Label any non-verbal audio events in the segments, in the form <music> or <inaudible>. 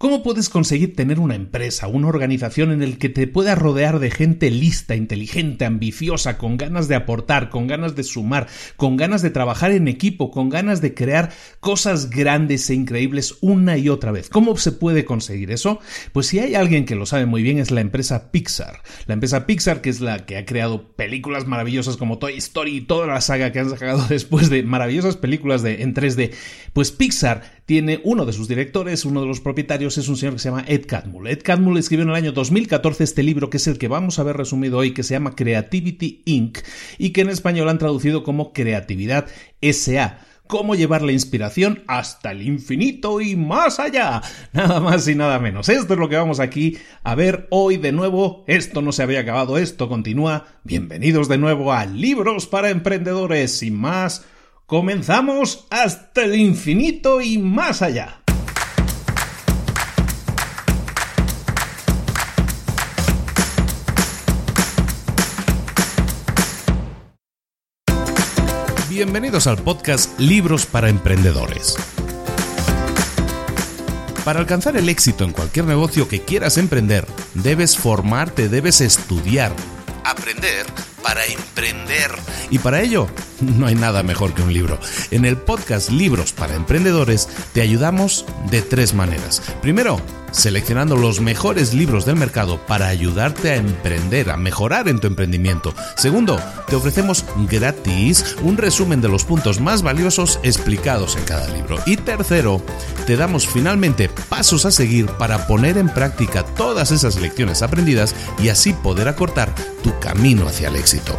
¿Cómo puedes conseguir tener una empresa, una organización en el que te puedas rodear de gente lista, inteligente, ambiciosa, con ganas de aportar, con ganas de sumar, con ganas de trabajar en equipo, con ganas de crear cosas grandes e increíbles una y otra vez? ¿Cómo se puede conseguir eso? Pues si hay alguien que lo sabe muy bien es la empresa Pixar. La empresa Pixar que es la que ha creado películas maravillosas como Toy Story y toda la saga que han sacado <laughs> después de maravillosas películas de, en 3D. Pues Pixar tiene uno de sus directores, uno de los propietarios, es un señor que se llama Ed Catmull. Ed Catmull escribió en el año 2014 este libro que es el que vamos a ver resumido hoy, que se llama Creativity Inc. y que en español han traducido como Creatividad SA cómo llevar la inspiración hasta el infinito y más allá. Nada más y nada menos. Esto es lo que vamos aquí a ver hoy de nuevo. Esto no se había acabado, esto continúa. Bienvenidos de nuevo a Libros para Emprendedores. y más, comenzamos hasta el infinito y más allá. Bienvenidos al podcast Libros para Emprendedores. Para alcanzar el éxito en cualquier negocio que quieras emprender, debes formarte, debes estudiar, aprender para emprender. Y para ello, <laughs> no hay nada mejor que un libro. En el podcast Libros para Emprendedores te ayudamos de tres maneras. Primero, seleccionando los mejores libros del mercado para ayudarte a emprender, a mejorar en tu emprendimiento. Segundo, te ofrecemos gratis un resumen de los puntos más valiosos explicados en cada libro. Y tercero, te damos finalmente pasos a seguir para poner en práctica todas esas lecciones aprendidas y así poder acortar tu camino hacia el éxito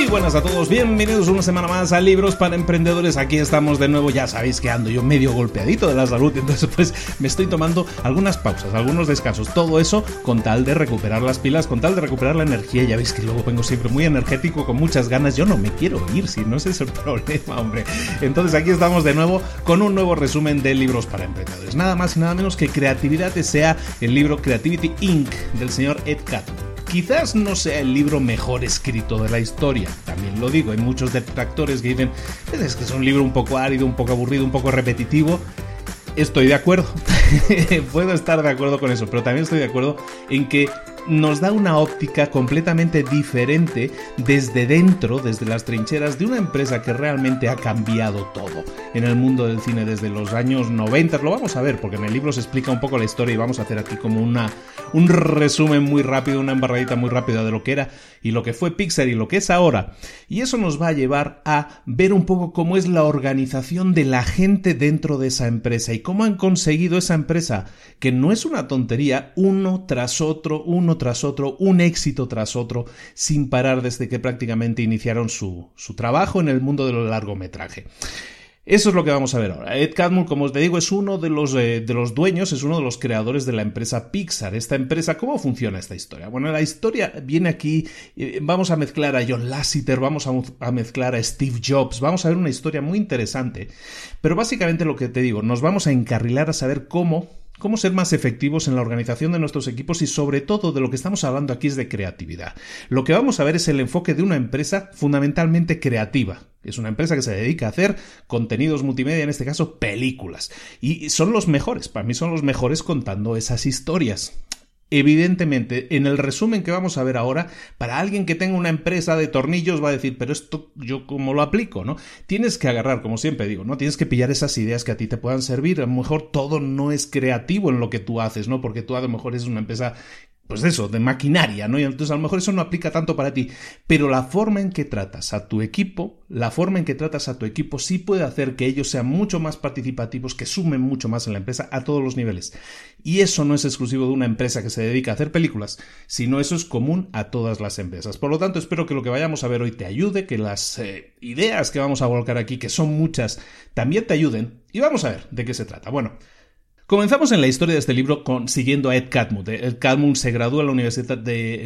Muy buenas a todos, bienvenidos una semana más a Libros para Emprendedores. Aquí estamos de nuevo, ya sabéis que ando yo medio golpeadito de la salud, <laughs> entonces pues me estoy tomando algunas pausas, algunos descansos, todo eso con tal de recuperar las pilas, con tal de recuperar la energía. Ya veis que luego vengo siempre muy energético, con muchas ganas. Yo no me quiero ir, si no ese es el <laughs> problema, hombre. Entonces aquí estamos de nuevo con un nuevo resumen de Libros para Emprendedores. Nada más y nada menos que Creatividad sea el libro Creativity Inc. del señor Ed Catmull. Quizás no sea el libro mejor escrito de la historia, también lo digo, hay muchos detractores que dicen, pues es que es un libro un poco árido, un poco aburrido, un poco repetitivo. Estoy de acuerdo, <laughs> puedo estar de acuerdo con eso, pero también estoy de acuerdo en que nos da una óptica completamente diferente desde dentro, desde las trincheras de una empresa que realmente ha cambiado todo en el mundo del cine desde los años 90. Lo vamos a ver porque en el libro se explica un poco la historia y vamos a hacer aquí como una, un resumen muy rápido, una embarradita muy rápida de lo que era y lo que fue Pixar y lo que es ahora. Y eso nos va a llevar a ver un poco cómo es la organización de la gente dentro de esa empresa y cómo han conseguido esa empresa, que no es una tontería, uno tras otro, uno tras otro, un éxito tras otro, sin parar desde que prácticamente iniciaron su, su trabajo en el mundo del largometraje. Eso es lo que vamos a ver ahora. Ed Catmull, como os digo, es uno de los, eh, de los dueños, es uno de los creadores de la empresa Pixar. Esta empresa, ¿cómo funciona esta historia? Bueno, la historia viene aquí, eh, vamos a mezclar a John Lasseter, vamos a, mezclar a Steve Jobs, vamos a ver una historia muy interesante. Pero básicamente lo que te digo, nos vamos a encarrilar a saber cómo cómo ser más efectivos en la organización de nuestros equipos y sobre todo de lo que estamos hablando aquí es de creatividad. Lo que vamos a ver es el enfoque de una empresa fundamentalmente creativa. Es una empresa que se dedica a hacer contenidos multimedia, en este caso películas. Y son los mejores, para mí son los mejores contando esas historias. Evidentemente, en el resumen que vamos a ver ahora, para alguien que tenga una empresa de tornillos va a decir, pero esto yo cómo lo aplico, ¿no? Tienes que agarrar, como siempre digo, ¿no? Tienes que pillar esas ideas que a ti te puedan servir. A lo mejor todo no es creativo en lo que tú haces, ¿no? Porque tú a lo mejor es una empresa pues eso, de maquinaria, ¿no? Y entonces a lo mejor eso no aplica tanto para ti, pero la forma en que tratas a tu equipo, la forma en que tratas a tu equipo sí puede hacer que ellos sean mucho más participativos, que sumen mucho más en la empresa a todos los niveles. Y eso no es exclusivo de una empresa que se dedica a hacer películas, sino eso es común a todas las empresas. Por lo tanto, espero que lo que vayamos a ver hoy te ayude, que las eh, ideas que vamos a volcar aquí, que son muchas, también te ayuden. Y vamos a ver de qué se trata. Bueno, Comenzamos en la historia de este libro siguiendo a Ed Catmull. Ed Catmull se gradúa en la Universidad de,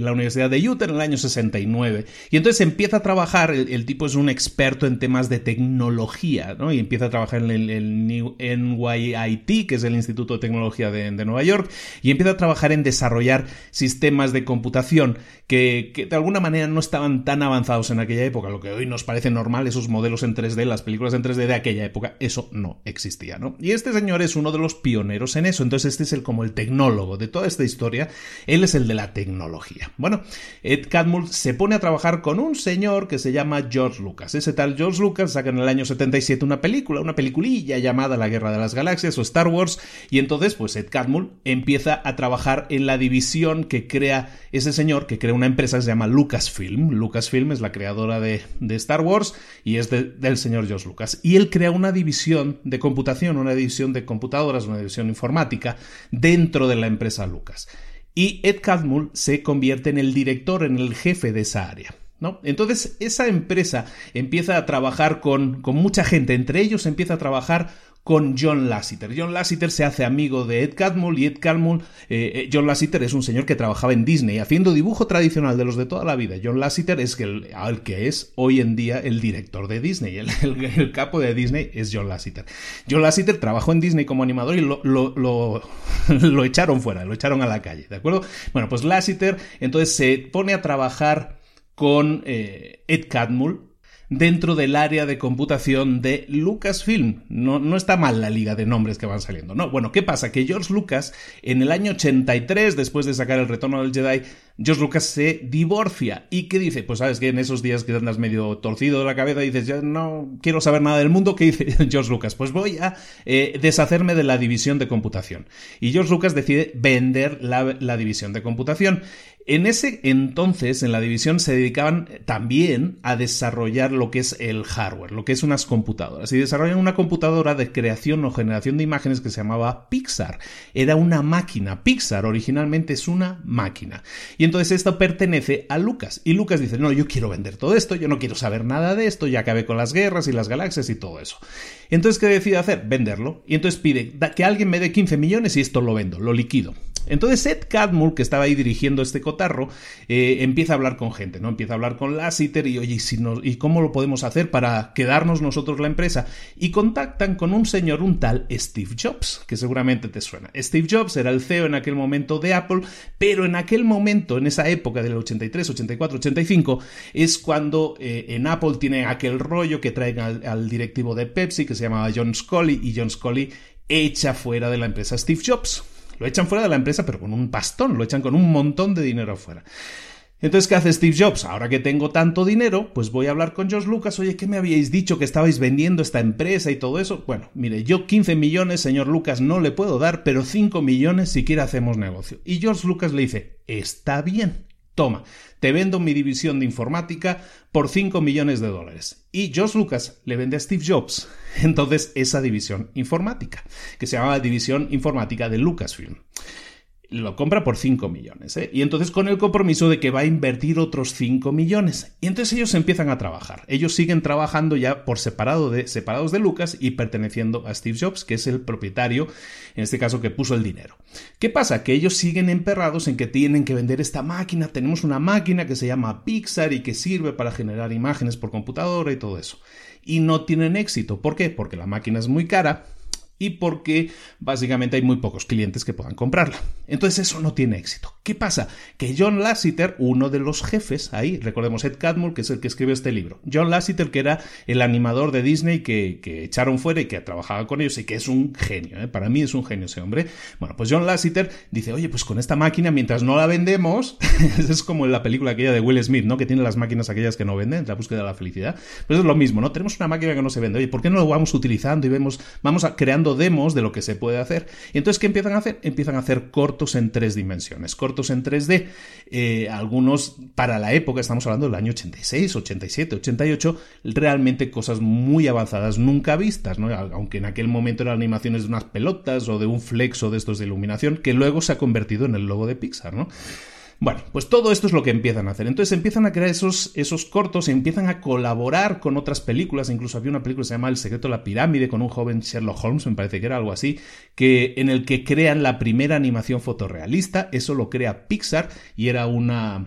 de Utah en el año 69 y entonces empieza a trabajar, el, tipo es un experto en temas de tecnología, ¿no? Y empieza a trabajar en el, NYIT, que es el Instituto de Tecnología de, Nueva York, y empieza a trabajar en desarrollar sistemas de computación que, que, de alguna manera no estaban tan avanzados en aquella época, lo que hoy nos parece normal, esos modelos en 3D, las películas en 3D de aquella época, eso no existía, ¿no? Y este señor es uno de los pioneros en eso. Entonces este es el como el tecnólogo de toda esta historia. Él es el de la tecnología. Bueno, Ed Catmull se pone a trabajar con un señor que se llama George Lucas. Ese tal George Lucas saca en el año 77 una película, una peliculilla llamada La Guerra de las Galaxias o Star Wars. Y entonces pues Ed Catmull empieza a trabajar en la división que crea ese señor, que crea una empresa que se llama Lucasfilm. Lucasfilm es la creadora de, Star Wars y es del señor George Lucas. Y él crea una división de computación, una división de computadoras, una división informática dentro de la empresa Lucas. Y Ed Catmull se convierte en el director, en el jefe de esa área. ¿No? Entonces, esa empresa empieza a trabajar con, con mucha gente, entre ellos empieza a trabajar con John Lasseter. John Lasseter se hace amigo de Ed Catmull y Ed Catmull, eh, eh, John Lasseter es un señor que trabajaba en Disney haciendo dibujo tradicional de los de toda la vida. John Lasseter es el, el que es hoy en día el director de Disney, el, capo de Disney es John Lasseter. John Lasseter trabajó en Disney como animador y lo, <laughs> lo, echaron fuera, lo echaron a la calle, ¿de acuerdo? Bueno, pues Lasseter entonces se pone a trabajar con eh, Ed Catmull dentro del área de computación de Lucasfilm. No, no está mal la liga de nombres que van saliendo. No, bueno, ¿qué pasa? Que George Lucas, en el año 83, después de sacar el retorno del Jedi, George Lucas se divorcia. ¿Y qué dice? Pues sabes que en esos días que andas medio torcido de la cabeza y dices, ya no quiero saber nada del mundo, ¿qué dice <laughs> George Lucas? Pues voy a eh, deshacerme de la división de computación. Y George Lucas decide vender la, la división de computación. En ese entonces, en la división, se dedicaban también a desarrollar lo que es el hardware, lo que es unas computadoras. Y desarrollan una computadora de creación o generación de imágenes que se llamaba Pixar. Era una máquina. Pixar originalmente es una máquina. Y entonces esto pertenece a Lucas. Y Lucas dice, no, yo quiero vender todo esto, yo no quiero saber nada de esto, ya acabé con las guerras y las galaxias y todo eso. Entonces, ¿qué decide hacer? Venderlo. Y entonces pide que alguien me dé 15 millones y esto lo vendo, lo liquido. Entonces Ed Catmull, que estaba ahí dirigiendo este cotarro, eh, empieza a hablar con gente, ¿no? Empieza a hablar con Lassiter y, oye, ¿y, ¿y cómo lo podemos hacer para quedarnos nosotros la empresa? Y contactan con un señor, un tal Steve Jobs, que seguramente te suena. Steve Jobs era el CEO en aquel momento de Apple, pero en aquel momento, en esa época del 83, 84, 85, es cuando eh, en Apple tiene aquel rollo que traen al, al directivo de Pepsi, que se llamaba John Scully, y John Scully echa fuera de la empresa Steve Jobs. Lo echan fuera de la empresa, pero con un pastón, lo echan con un montón de dinero afuera. Entonces, ¿qué hace Steve Jobs? Ahora que tengo tanto dinero, pues voy a hablar con George Lucas. Oye, ¿qué me habíais dicho que estabais vendiendo esta empresa y todo eso? Bueno, mire, yo 15 millones, señor Lucas, no le puedo dar, pero 5 millones si quiere hacemos negocio. Y George Lucas le dice, está bien, toma, te vendo mi división de informática por 5 millones de dólares. Y George Lucas le vende a Steve Jobs entonces esa división informática, que se llama División Informática de Lucasfilm lo compra por 5 millones. ¿eh? Y entonces con el compromiso de que va a invertir otros 5 millones. Y entonces ellos empiezan a trabajar. Ellos siguen trabajando ya por separado de, separados de Lucas y perteneciendo a Steve Jobs, que es el propietario, en este caso, que puso el dinero. ¿Qué pasa? Que ellos siguen emperrados en que tienen que vender esta máquina. Tenemos una máquina que se llama Pixar y que sirve para generar imágenes por computadora y todo eso. Y no tienen éxito. ¿Por qué? Porque la máquina es muy cara y porque básicamente hay muy pocos clientes que puedan comprarla. Entonces eso no tiene éxito. ¿Qué pasa? Que John Lasseter, uno de los jefes ahí, recordemos Ed Catmull, que es el que escribió este libro, John Lasseter, que era el animador de Disney que, echaron fuera y que trabajaba con ellos y que es un genio, ¿eh? para mí es un genio ese hombre. Bueno, pues John Lasseter dice, oye, pues con esta máquina, mientras no la vendemos, <laughs> es como en la película aquella de Will Smith, ¿no? Que tiene las máquinas aquellas que no venden, la búsqueda de la felicidad. Pues es lo mismo, ¿no? Tenemos una máquina que no se vende, oye, ¿por qué no lo vamos utilizando y vemos, vamos creando demos de lo que se puede hacer? Y entonces, ¿qué empiezan a hacer? Empiezan a hacer cortos en tres dimensiones, cortos en 3D eh, algunos para la época, estamos hablando del año 86, 87, 88, realmente cosas muy avanzadas nunca vistas, ¿no? aunque en aquel momento eran animaciones de unas pelotas o de un flexo de estos de iluminación, que luego se ha convertido en el logo de Pixar, ¿no? Bueno, pues todo esto es lo que empiezan a hacer. Entonces empiezan a crear esos, esos cortos, empiezan a colaborar con otras películas. Incluso había una película que se llama El secreto de la pirámide con un joven Sherlock Holmes, me parece que era algo así, que, en el que crean la primera animación fotorrealista. Eso lo crea Pixar y era una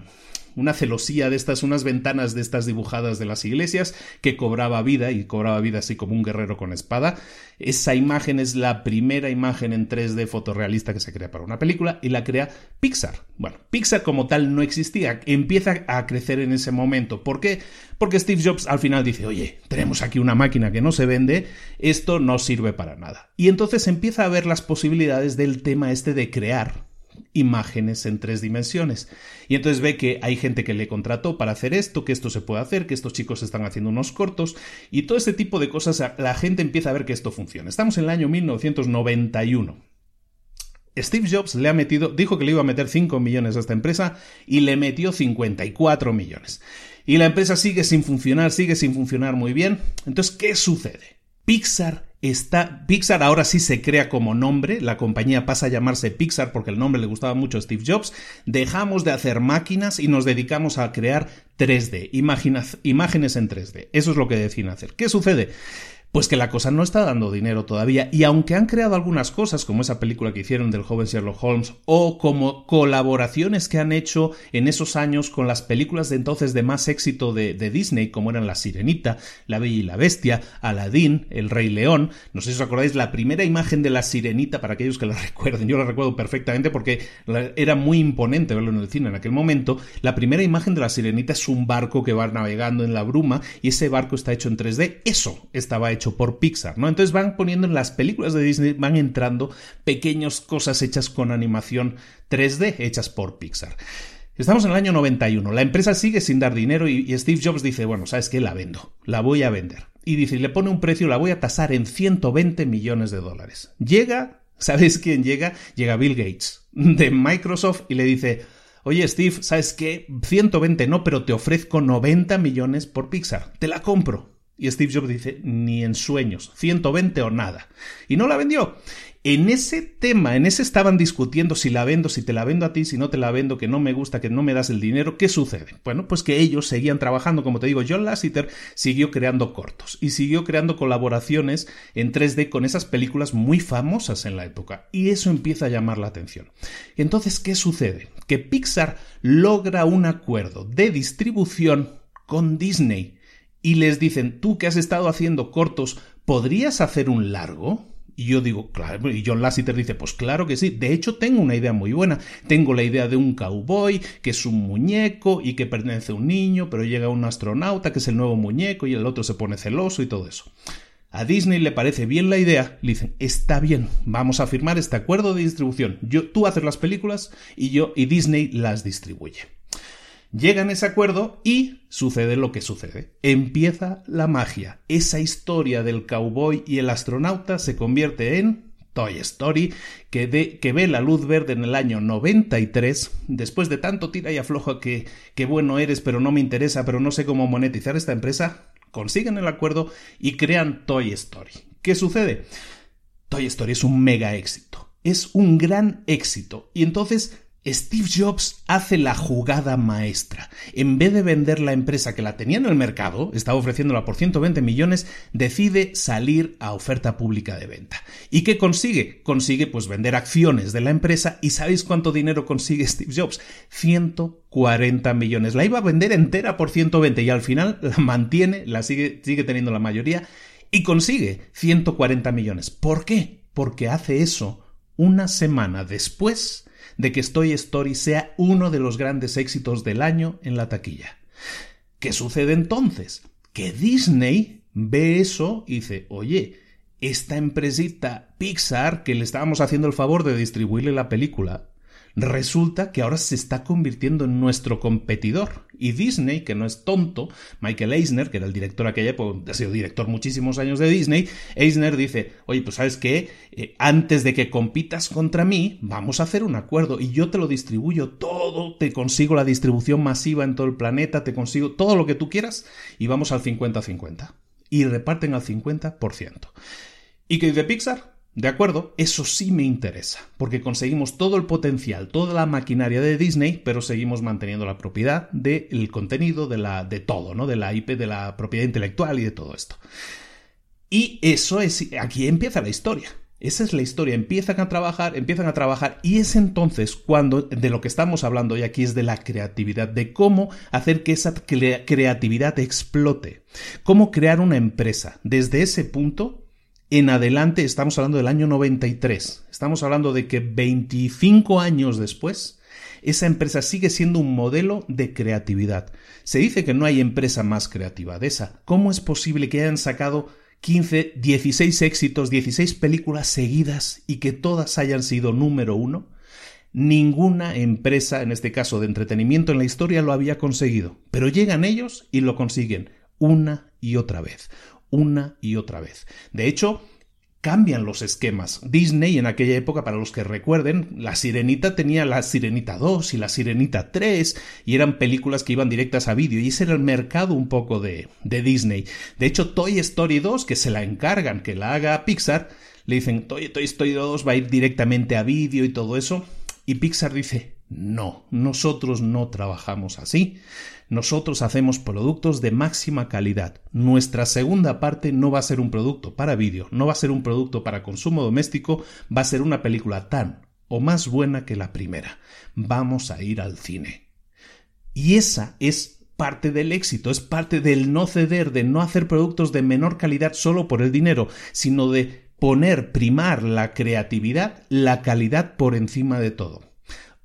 una celosía de estas, unas ventanas de estas dibujadas de las iglesias que cobraba vida y cobraba vida así como un guerrero con espada. Esa imagen es la primera imagen en 3D fotorrealista que se crea para una película y la crea Pixar. Bueno, Pixar como tal no existía, empieza a crecer en ese momento. ¿Por qué? Porque Steve Jobs al final dice, oye, tenemos aquí una máquina que no se vende, esto no sirve para nada. Y entonces empieza a ver las posibilidades del tema este de crear imágenes en tres dimensiones. Y entonces ve que hay gente que le contrató para hacer esto, que esto se puede hacer, que estos chicos están haciendo unos cortos y todo este tipo de cosas, la gente empieza a ver que esto funciona. Estamos en el año 1991. Steve Jobs le ha metido, dijo que le iba a meter 5 millones a esta empresa y le metió 54 millones. Y la empresa sigue sin funcionar, sigue sin funcionar muy bien. Entonces, ¿qué sucede? Pixar Está, Pixar ahora sí se crea como nombre, la compañía pasa a llamarse Pixar porque el nombre le gustaba mucho a Steve Jobs, dejamos de hacer máquinas y nos dedicamos a crear 3D, imágenes en 3D. Eso es lo que deciden hacer. ¿Qué sucede? Pues que la cosa no está dando dinero todavía. Y aunque han creado algunas cosas, como esa película que hicieron del joven Sherlock Holmes, o como colaboraciones que han hecho en esos años con las películas de entonces de más éxito de, Disney, como eran La Sirenita, La Bella y la Bestia, Aladdin, El Rey León. No sé si os acordáis, la primera imagen de La Sirenita, para aquellos que la <laughs> recuerden, yo la recuerdo perfectamente porque era muy imponente verlo en el cine en aquel momento. La primera imagen de La Sirenita es un barco que va navegando en la bruma y ese barco está hecho en 3D. Eso estaba hecho por Pixar, ¿no? Entonces van poniendo en las películas de Disney, van entrando pequeñas cosas hechas con animación 3D, hechas por Pixar. Estamos en el año 91, la empresa sigue sin dar dinero y, Steve Jobs dice, bueno, ¿sabes qué? La vendo, la voy a vender. Y dice, le pone un precio, la voy a tasar en 120 millones de dólares. Llega, ¿sabes quién llega? Llega Bill Gates de Microsoft y le dice, oye Steve, ¿sabes qué? 120 no, pero te ofrezco 90 millones por Pixar, te la compro. Y Steve Jobs dice, ni en sueños, 120 o nada. Y no la vendió. En ese tema, en ese estaban discutiendo si la vendo, si te la vendo a ti, si no te la vendo, que no me gusta, que no me das el dinero. ¿Qué sucede? Bueno, pues que ellos seguían trabajando, como te digo, John Lasseter siguió creando cortos y siguió creando colaboraciones en 3D con esas películas muy famosas en la época. Y eso empieza a llamar la atención. Entonces, ¿qué sucede? Que Pixar logra un acuerdo de distribución con Disney y les dicen, tú que has estado haciendo cortos, ¿podrías hacer un largo? Y yo digo, claro, y John Lasseter dice, pues claro que sí. De hecho, tengo una idea muy buena. Tengo la idea de un cowboy que es un muñeco y que pertenece a un niño, pero llega un astronauta que es el nuevo muñeco y el otro se pone celoso y todo eso. A Disney le parece bien la idea, le dicen, está bien, vamos a firmar este acuerdo de distribución. Yo, tú haces las películas y yo y Disney las distribuye. Llegan a ese acuerdo y sucede lo que sucede. Empieza la magia. Esa historia del cowboy y el astronauta se convierte en Toy Story, que, ve la luz verde en el año 93, después de tanto tira y afloja que, que bueno eres, pero no me interesa, pero no sé cómo monetizar esta empresa, consiguen el acuerdo y crean Toy Story. ¿Qué sucede? Toy Story es un mega éxito, es un gran éxito, y entonces Steve Jobs hace la jugada maestra. En vez de vender la empresa que la tenía en el mercado, estaba ofreciéndola por 120 millones, decide salir a oferta pública de venta. ¿Y qué consigue? Consigue pues vender acciones de la empresa y ¿sabéis cuánto dinero consigue Steve Jobs? 140 millones. La iba a vender entera por 120 y al final la mantiene, la sigue, sigue teniendo la mayoría y consigue 140 millones. ¿Por qué? Porque hace eso una semana después de que Toy Story sea uno de los grandes éxitos del año en la taquilla. ¿Qué sucede entonces? Que Disney ve eso y dice, oye, esta empresita Pixar que le estábamos haciendo el favor de distribuirle la película, resulta que ahora se está convirtiendo en nuestro competidor. Y Disney, que no es tonto, Michael Eisner, que era el director aquella época, ha sido director muchísimos años de Disney, Eisner dice, oye, pues sabes qué, eh, antes de que compitas contra mí, vamos a hacer un acuerdo y yo te lo distribuyo todo, te consigo la distribución masiva en todo el planeta, te consigo todo lo que tú quieras y vamos al 50-50. Y reparten al 50%. ¿Y qué dice Pixar? De acuerdo, eso sí me interesa, porque conseguimos todo el potencial, toda la maquinaria de Disney, pero seguimos manteniendo la propiedad del contenido, de, la, de todo, ¿no? De la IP, de la propiedad intelectual y de todo esto. Y eso es, aquí empieza la historia. Esa es la historia. Empiezan a trabajar, empiezan a trabajar y es entonces cuando de lo que estamos hablando hoy aquí es de la creatividad, de cómo hacer que esa creatividad explote, cómo crear una empresa. Desde ese punto en adelante estamos hablando del año 93. Estamos hablando de que 25 años después, esa empresa sigue siendo un modelo de creatividad. Se dice que no hay empresa más creativa de esa. ¿Cómo es posible que hayan sacado 15, 16 éxitos, 16 películas seguidas y que todas hayan sido número uno? Ninguna empresa, en este caso de entretenimiento en la historia, lo había conseguido. Pero llegan ellos y lo consiguen una y otra vez una y otra vez. De hecho, cambian los esquemas. Disney en aquella época, para los que recuerden, la Sirenita tenía la Sirenita 2 y la Sirenita 3 y eran películas que iban directas a vídeo y ese era el mercado un poco de, de Disney. De hecho, Toy Story 2, que se la encargan que la haga Pixar, le dicen Toy, Toy Story 2 va a ir directamente a vídeo y todo eso. Y Pixar dice, no, nosotros no trabajamos así. Nosotros hacemos productos de máxima calidad. Nuestra segunda parte no va a ser un producto para vídeo, no va a ser un producto para consumo doméstico, va a ser una película tan o más buena que la primera. Vamos a ir al cine. Y esa es parte del éxito, es parte del no ceder, de no hacer productos de menor calidad solo por el dinero, sino de poner primar la creatividad, la calidad por encima de todo.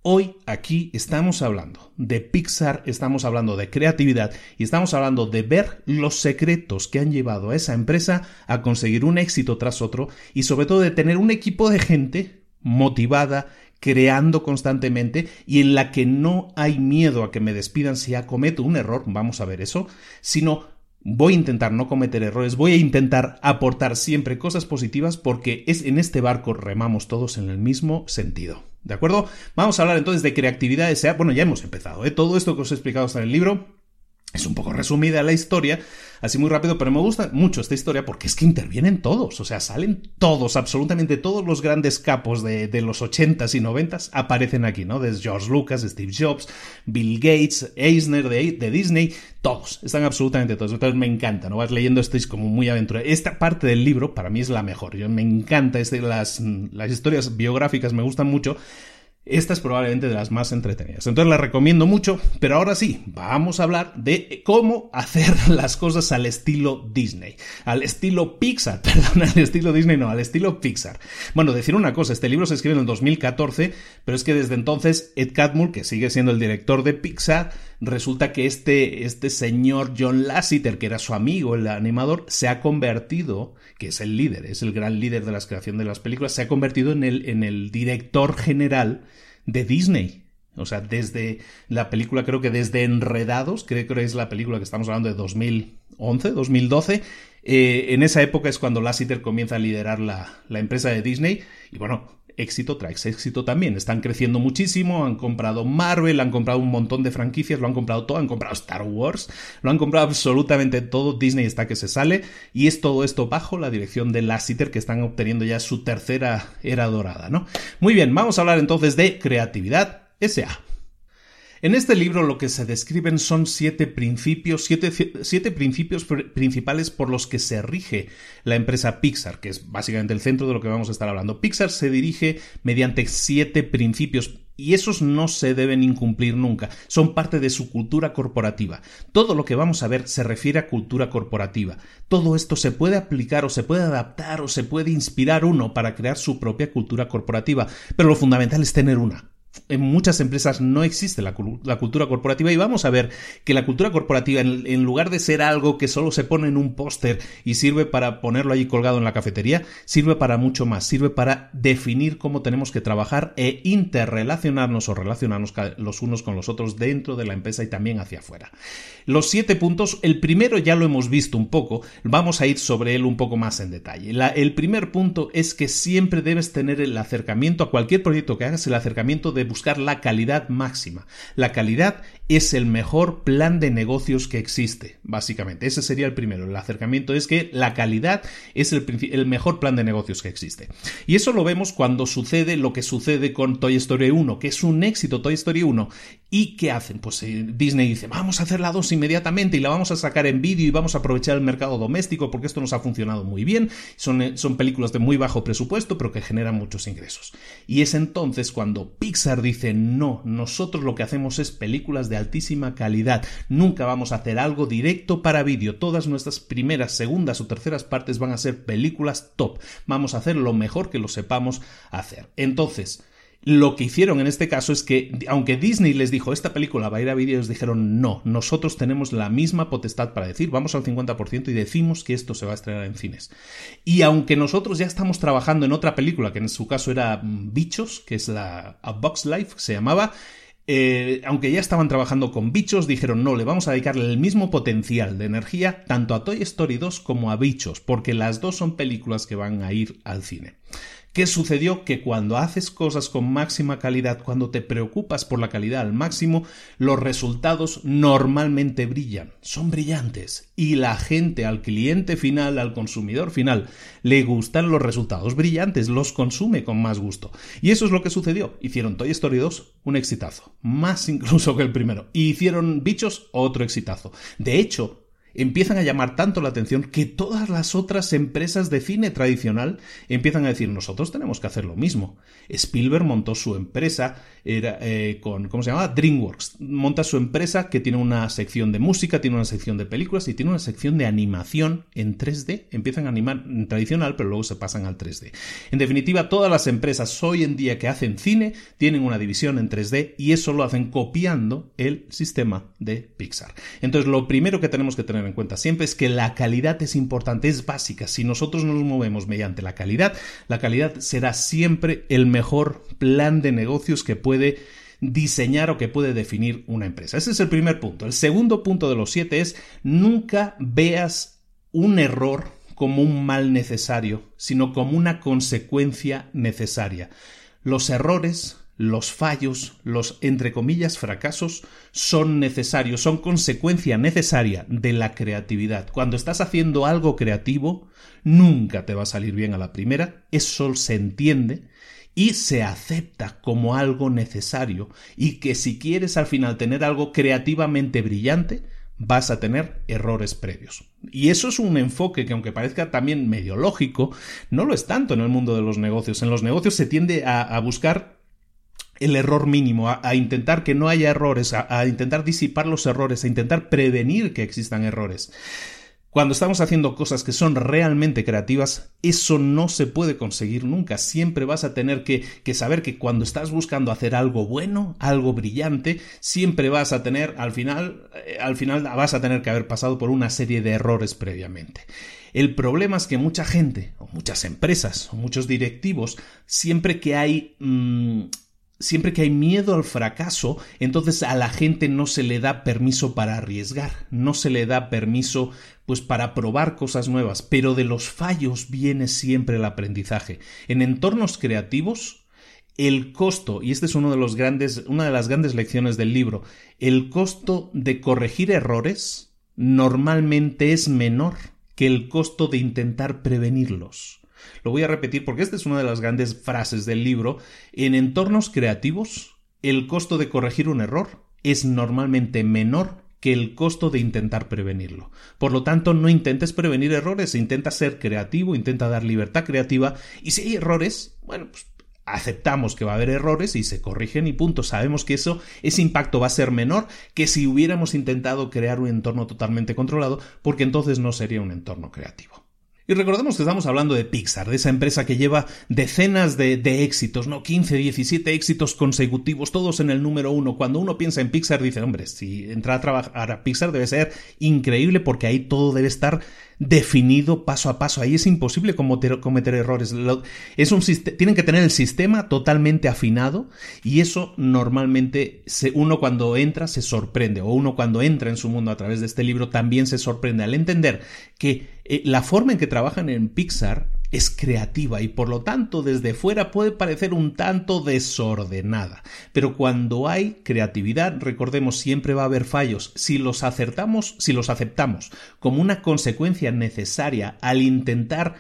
Hoy aquí estamos hablando de Pixar, estamos hablando de creatividad y estamos hablando de ver los secretos que han llevado a esa empresa a conseguir un éxito tras otro y sobre todo de tener un equipo de gente motivada, creando constantemente y en la que no hay miedo a que me despidan si cometo un error, vamos a ver eso, sino voy a intentar no cometer errores, voy a intentar aportar siempre cosas positivas porque es en este barco remamos todos en el mismo sentido. ¿De acuerdo? Vamos a hablar entonces de creatividad sea Bueno, ya hemos empezado. ¿eh? Todo esto que os he explicado está en el libro. Es un poco resumida la historia, así muy rápido, pero me gusta mucho esta historia porque es que intervienen todos, o sea, salen todos, absolutamente todos los grandes capos de, los 80s y 90s aparecen aquí, ¿no? Desde George Lucas, Steve Jobs, Bill Gates, Eisner de, de Disney, todos, están absolutamente todos. Entonces me encanta, ¿no? Vas leyendo esto es como muy aventura. Esta parte del libro para mí es la mejor, yo me encanta, este, las, las historias biográficas me gustan mucho esta es probablemente de las más entretenidas. Entonces la recomiendo mucho, pero ahora sí, vamos a hablar de cómo hacer <laughs> las cosas al estilo Disney, al estilo Pixar, <laughs> perdón, al estilo Disney no, al estilo Pixar. Bueno, decir una cosa, este libro se escribe en el 2014, pero es que desde entonces Ed Catmull, que sigue siendo el director de Pixar, resulta que este, este señor John Lasseter, que era su amigo, el animador, se ha convertido, que es el líder, es el gran líder de la creación de las películas, se ha convertido en el, en el director general de Disney. O sea, desde la película, creo que desde Enredados, creo que es la película que estamos hablando de 2011, 2012, eh, en esa época es cuando Lasseter comienza a liderar la, la empresa de Disney. Y bueno, éxito traes éxito también. Están creciendo muchísimo, han comprado Marvel, han comprado un montón de franquicias, lo han comprado todo, han comprado Star Wars, lo han comprado absolutamente todo, Disney está que se sale, y es todo esto bajo la dirección de Lasseter que están obteniendo ya su tercera era dorada, ¿no? Muy bien, vamos a hablar entonces de creatividad SA. En este libro lo que se describen son siete principios, siete, principios principales por los que se rige la empresa Pixar, que es básicamente el centro de lo que vamos a estar hablando. Pixar se dirige mediante siete principios y esos no se deben incumplir nunca, son parte de su cultura corporativa. Todo lo que vamos a ver se refiere a cultura corporativa. Todo esto se puede aplicar o se puede adaptar o se puede inspirar uno para crear su propia cultura corporativa, pero lo fundamental es tener una en muchas empresas no existe la, cultura corporativa y vamos a ver que la cultura corporativa en, lugar de ser algo que solo se pone en un póster y sirve para ponerlo allí colgado en la cafetería, sirve para mucho más, sirve para definir cómo tenemos que trabajar e interrelacionarnos o relacionarnos los unos con los otros dentro de la empresa y también hacia afuera. Los siete puntos, el primero ya lo hemos visto un poco, vamos a ir sobre él un poco más en detalle. el primer punto es que siempre debes tener el acercamiento a cualquier proyecto que hagas, el acercamiento de buscar la calidad máxima. La calidad es el mejor plan de negocios que existe, básicamente. Ese sería el primero. El acercamiento es que la calidad es el, el mejor plan de negocios que existe. Y eso lo vemos cuando sucede lo que sucede con Toy Story 1, que es un éxito Toy Story 1. ¿Y qué hacen? Pues eh, Disney dice, vamos a hacer la 2 inmediatamente y la vamos a sacar en vídeo y vamos a aprovechar el mercado doméstico porque esto nos ha funcionado muy bien. Son, eh, son películas de muy bajo presupuesto, pero que generan muchos ingresos. Y es entonces cuando Pixar dice, no, nosotros lo que hacemos es películas de altísima calidad. Nunca vamos a hacer algo directo para vídeo. Todas nuestras primeras, segundas o terceras partes van a ser películas top. Vamos a hacer lo mejor que lo sepamos hacer. Entonces, lo que hicieron en este caso es que, aunque Disney les dijo esta película va a ir a vídeos, dijeron no, nosotros tenemos la misma potestad para decir, vamos al 50% y decimos que esto se va a estrenar en cines. Y aunque nosotros ya estamos trabajando en otra película, que en su caso era mm, Bichos, que es la A Box Life, se llamaba, eh, aunque ya estaban trabajando con bichos, dijeron no, le vamos a dedicarle el mismo potencial de energía tanto a Toy Story 2 como a bichos, porque las dos son películas que van a ir al cine. ¿Qué sucedió? Que cuando haces cosas con máxima calidad, cuando te preocupas por la calidad al máximo, los resultados normalmente brillan, son brillantes. Y la gente, al cliente final, al consumidor final, le gustan los resultados brillantes, los consume con más gusto. Y eso es lo que sucedió. Hicieron Toy Story 2 un exitazo, más incluso que el primero. Y hicieron Bichos otro exitazo. De hecho, empiezan a llamar tanto la atención que todas las otras empresas de cine tradicional empiezan a decir nosotros tenemos que hacer lo mismo. Spielberg montó su empresa eh, con, ¿cómo se llama? DreamWorks. Monta su empresa que tiene una sección de música, tiene una sección de películas y tiene una sección de animación en 3D. Empiezan a animar en tradicional, pero luego se pasan al 3D. En definitiva, todas las empresas hoy en día que hacen cine tienen una división en 3D y eso lo hacen copiando el sistema de Pixar. Entonces, lo primero que tenemos que tener en cuenta siempre es que la calidad es importante, es básica. Si nosotros nos movemos mediante la calidad, la calidad será siempre el mejor plan de negocios que puede diseñar o que puede definir una empresa. Ese es el primer punto. El segundo punto de los siete es nunca veas un error como un mal necesario, sino como una consecuencia necesaria. Los errores los fallos, los entre comillas fracasos son necesarios, son consecuencia necesaria de la creatividad. Cuando estás haciendo algo creativo, nunca te va a salir bien a la primera, eso se entiende y se acepta como algo necesario y que si quieres al final tener algo creativamente brillante, vas a tener errores previos. Y eso es un enfoque que aunque parezca también medio lógico, no lo es tanto en el mundo de los negocios. En los negocios se tiende a, a buscar el error mínimo, a, intentar que no haya errores, a, intentar disipar los errores, a intentar prevenir que existan errores. Cuando estamos haciendo cosas que son realmente creativas, eso no se puede conseguir nunca. Siempre vas a tener que, saber que cuando estás buscando hacer algo bueno, algo brillante, siempre vas a tener, al final, eh, al final vas a tener que haber pasado por una serie de errores previamente. El problema es que mucha gente, o muchas empresas, o muchos directivos, siempre que hay mm, siempre que hay miedo al fracaso, entonces a la gente no se le da permiso para arriesgar, no se le da permiso pues para probar cosas nuevas, pero de los fallos viene siempre el aprendizaje. En entornos creativos, el costo, y este es uno de los grandes, una de las grandes lecciones del libro, el costo de corregir errores normalmente es menor que el costo de intentar prevenirlos. Lo voy a repetir porque esta es una de las grandes frases del libro. En entornos creativos, el costo de corregir un error es normalmente menor que el costo de intentar prevenirlo. Por lo tanto, no intentes prevenir errores, intenta ser creativo, intenta dar libertad creativa y si hay errores, bueno, pues aceptamos que va a haber errores y se corrigen y punto. Sabemos que eso, ese impacto va a ser menor que si hubiéramos intentado crear un entorno totalmente controlado, porque entonces no sería un entorno creativo. Y recordemos que estamos hablando de Pixar, de esa empresa que lleva decenas de, éxitos, ¿no? 15, 17 éxitos consecutivos, todos en el número uno. Cuando uno piensa en Pixar, dice, hombre, si entrar a trabajar a Pixar debe ser increíble porque ahí todo debe estar definido paso a paso. Ahí es imposible cometer, errores. Es un, tienen que tener el sistema totalmente afinado y eso normalmente uno cuando entra se sorprende o uno cuando entra en su mundo a través de este libro también se sorprende al entender que eh, la forma en que trabajan en Pixar es creativa y por lo tanto desde fuera puede parecer un tanto desordenada. Pero cuando hay creatividad, recordemos, siempre va a haber fallos. Si los acertamos, si los aceptamos como una consecuencia necesaria al intentar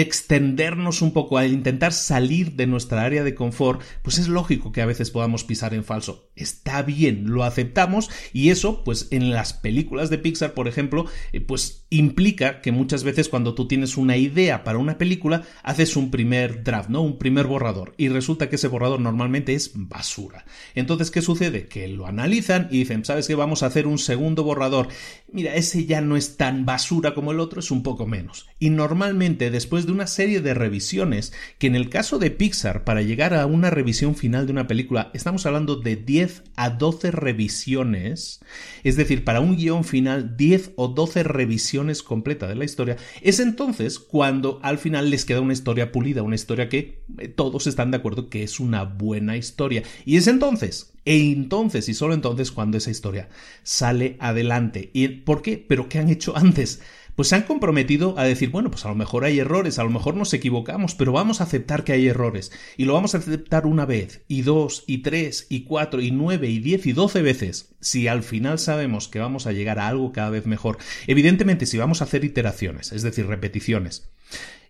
extendernos un poco, al intentar salir de nuestra área de confort, pues es lógico que a veces podamos pisar en falso. Está bien, lo aceptamos y eso, pues en las películas de Pixar, por ejemplo, eh, pues implica que muchas veces cuando tú tienes una idea para una película, haces un primer draft, ¿no? Un primer borrador y resulta que ese borrador normalmente es basura. Entonces, ¿qué sucede? Que lo analizan y dicen, ¿sabes qué? Vamos a hacer un segundo borrador. Mira, ese ya no es tan basura como el otro, es un poco menos. Y normalmente después de una serie de revisiones, que en el caso de Pixar, para llegar a una revisión final de una película, estamos hablando de 10 a 12 revisiones, es decir, para un guion final, 10 o 12 revisiones completas de la historia, es entonces cuando al final les queda una historia pulida, una historia que eh, todos están de acuerdo que es una buena historia. Y es entonces e entonces y solo entonces cuando esa historia sale adelante. ¿Y por qué? ¿Pero qué han hecho antes? Pues se han comprometido a decir, bueno, pues a lo mejor hay errores, a lo mejor nos equivocamos, pero vamos a aceptar que hay errores. Y lo vamos a aceptar una vez, y dos, y tres, y cuatro, y nueve, y diez, y doce veces. Si al final sabemos que vamos a llegar a algo cada vez mejor. Evidentemente, si vamos a hacer iteraciones, es decir, repeticiones,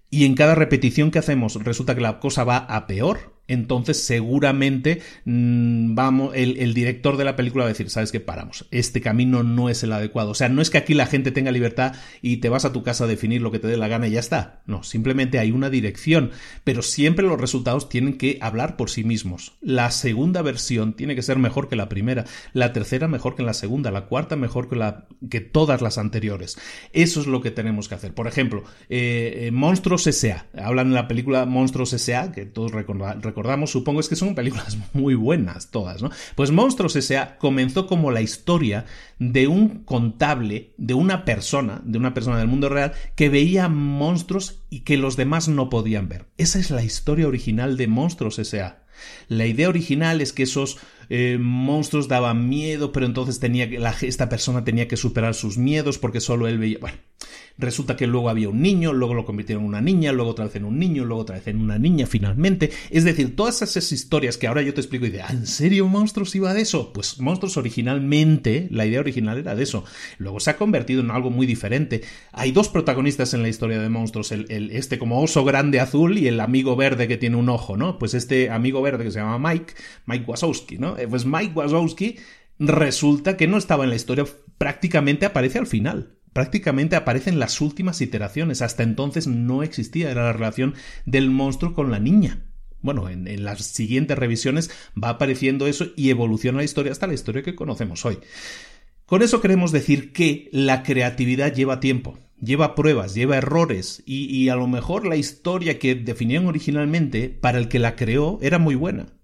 y en cada repetición que hacemos resulta que la cosa va a peor, entonces seguramente mm, vamos, el, director de la película va a decir, sabes que paramos, este camino no es el adecuado. O sea, no es que aquí la gente tenga libertad y te vas a tu casa a definir lo que te dé la gana y ya está. No, simplemente hay una dirección, pero siempre los resultados tienen que hablar por sí mismos. La segunda versión tiene que ser mejor que la primera, la tercera mejor que la segunda, la cuarta mejor que, la, que todas las anteriores. Eso es lo que tenemos que hacer. Por ejemplo, eh, eh, Monstruos S.A. Hablan en la película Monstruos S.A., que todos recordamos recordamos, supongo es que son películas <laughs> muy buenas todas, ¿no? Pues Monstruos S.A. comenzó como la historia de un contable, de una persona, de una persona del mundo real, que veía monstruos y que los demás no podían ver. Esa es la historia original de Monstruos S.A. La idea original es que esos eh, monstruos daban miedo, pero entonces tenía que, esta persona tenía que superar sus miedos porque solo él veía. Bueno, Resulta que luego había un niño, luego lo convirtieron en una niña, luego otra vez en un niño, luego otra vez en una niña finalmente. Es decir, todas esas historias que ahora yo te explico y de, ¿en serio Monstruos iba de eso? Pues Monstruos originalmente, la idea original era de eso. Luego se ha convertido en algo muy diferente. Hay dos protagonistas en la historia de Monstruos, el, este como oso grande azul y el amigo verde que tiene un ojo, ¿no? Pues este amigo verde que se llama Mike, Mike Wazowski, ¿no? Eh, pues Mike Wazowski resulta que no estaba en la historia, prácticamente aparece al final prácticamente aparecen las últimas iteraciones. Hasta entonces no existía, era la relación del monstruo con la niña. Bueno, en, las siguientes revisiones va apareciendo eso y evoluciona la historia hasta la historia que conocemos hoy. Con eso queremos decir que la creatividad lleva tiempo. lleva pruebas, lleva errores y, y, a lo mejor la historia que definieron originalmente para el que la creó era muy buena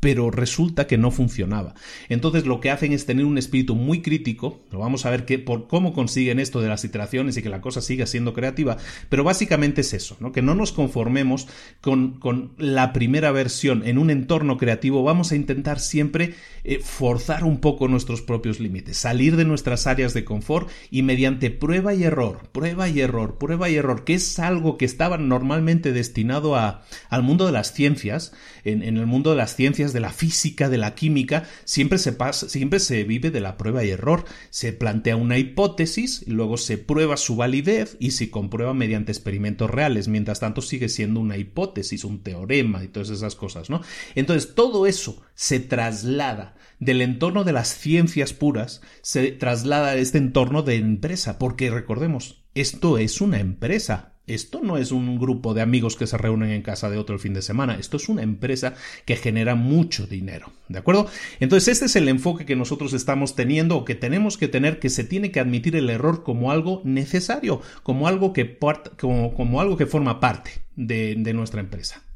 pero resulta que no funcionaba. Entonces lo que hacen es tener un espíritu muy crítico, lo vamos a ver que, por cómo consiguen esto de las iteraciones y que la cosa siga siendo creativa, pero básicamente es eso, ¿no? que no nos conformemos con, con la primera versión en un entorno creativo, vamos a intentar siempre eh, forzar un poco nuestros propios límites, salir de nuestras áreas de confort y mediante prueba y error, prueba y error, prueba y error, que es algo que estaba normalmente destinado a, al mundo de las ciencias, en, en el mundo de las ciencias, de la física, de la química, siempre se pasa, siempre se vive de la prueba y error. Se plantea una hipótesis, luego se prueba su validez y se comprueba mediante experimentos reales. Mientras tanto sigue siendo una hipótesis, un teorema y todas esas cosas, ¿no? Entonces todo eso se traslada del entorno de las ciencias puras, se traslada a este entorno de empresa, porque recordemos, esto es una empresa. Esto no es un grupo de amigos que se reúnen en casa de otro el fin de semana, esto es una empresa que genera mucho dinero, ¿de acuerdo? Entonces este es el enfoque que nosotros estamos teniendo o que tenemos que tener, que se tiene que admitir el error como algo necesario, como algo que, como, algo que forma parte de nuestra empresa.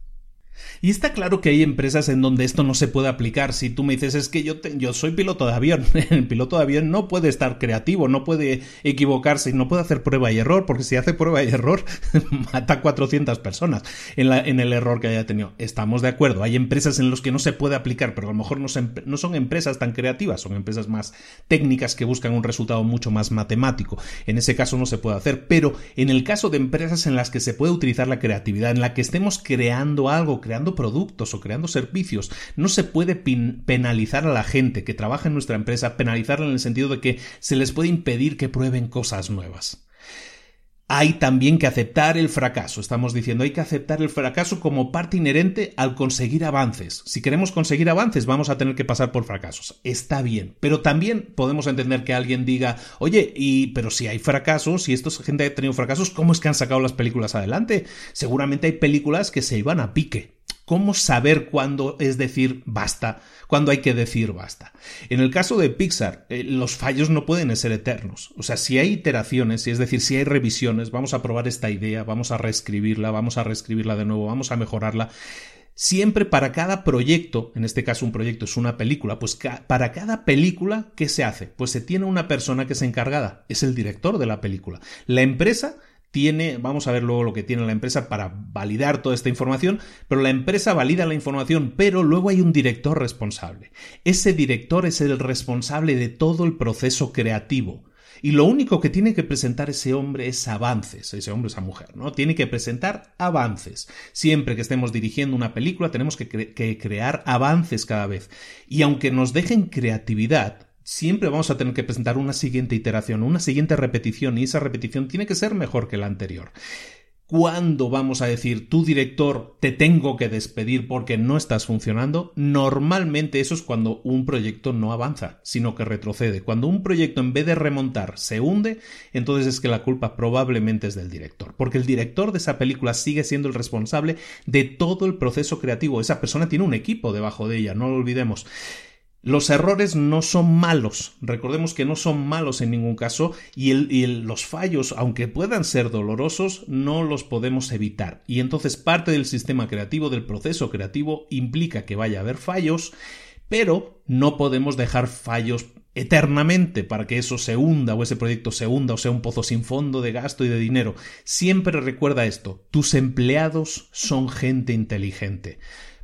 Y está claro que hay empresas en donde esto no se puede aplicar. Si tú me dices, es que yo, yo soy piloto de avión, <laughs> el piloto de avión no puede estar creativo, no puede equivocarse, no puede hacer prueba y error, porque si hace prueba y error, <laughs> mata a 400 personas en, la, en el error que haya tenido. Estamos de acuerdo, hay empresas en las que no se puede aplicar, pero a lo mejor no, no son empresas tan creativas, son empresas más técnicas que buscan un resultado mucho más matemático. En ese caso no se puede hacer, pero en el caso de empresas en las que se puede utilizar la creatividad, en la que estemos creando algo, creando productos o creando servicios. No se puede penalizar a la gente que trabaja en nuestra empresa, penalizarla en el sentido de que se les puede impedir que prueben cosas nuevas hay también que aceptar el fracaso. Estamos diciendo, hay que aceptar el fracaso como parte inherente al conseguir avances. Si queremos conseguir avances, vamos a tener que pasar por fracasos. Está bien. Pero también podemos entender que alguien diga, oye, y pero si hay fracasos, si esta gente ha tenido fracasos, ¿cómo es que han sacado las películas adelante? Seguramente hay películas que se iban a pique. ¿Cómo saber cuándo es decir basta? Cuándo hay que decir basta? En el caso de Pixar, eh, los fallos no pueden ser eternos. O sea, si hay iteraciones, es decir, si hay revisiones, vamos a probar esta idea, vamos a reescribirla, vamos a reescribirla de nuevo, vamos a mejorarla. Siempre para cada proyecto, en este caso un proyecto es una película, pues para cada película, ¿qué se hace? Pues se tiene una persona que es encargada, es el director de la película. La empresa tiene, vamos a ver luego lo que tiene la empresa para validar toda esta información, pero la empresa valida la información, pero luego hay un director responsable. Ese director es el responsable de todo el proceso creativo. Y lo único que tiene que presentar ese hombre es avances, ese hombre, esa mujer, ¿no? Tiene que presentar avances. Siempre que estemos dirigiendo una película tenemos que, que crear avances cada vez. Y aunque nos dejen creatividad, siempre vamos a tener que presentar una siguiente iteración, una siguiente repetición y esa repetición tiene que ser mejor que la anterior. ¿Cuándo vamos a decir, tu director, te tengo que despedir porque no estás funcionando? Normalmente eso es cuando un proyecto no avanza, sino que retrocede. Cuando un proyecto en vez de remontar se hunde, entonces es que la culpa probablemente es del director, porque el director de esa película sigue siendo el responsable de todo el proceso creativo. Esa persona tiene un equipo debajo de ella, no lo olvidemos. Los errores no son malos, recordemos que no son malos en ningún caso y, los fallos, aunque puedan ser dolorosos, no los podemos evitar. Y entonces parte del sistema creativo, del proceso creativo, implica que vaya a haber fallos, pero no podemos dejar fallos eternamente para que eso se hunda o ese proyecto se hunda o sea un pozo sin fondo de gasto y de dinero. Siempre recuerda esto, tus empleados son gente inteligente.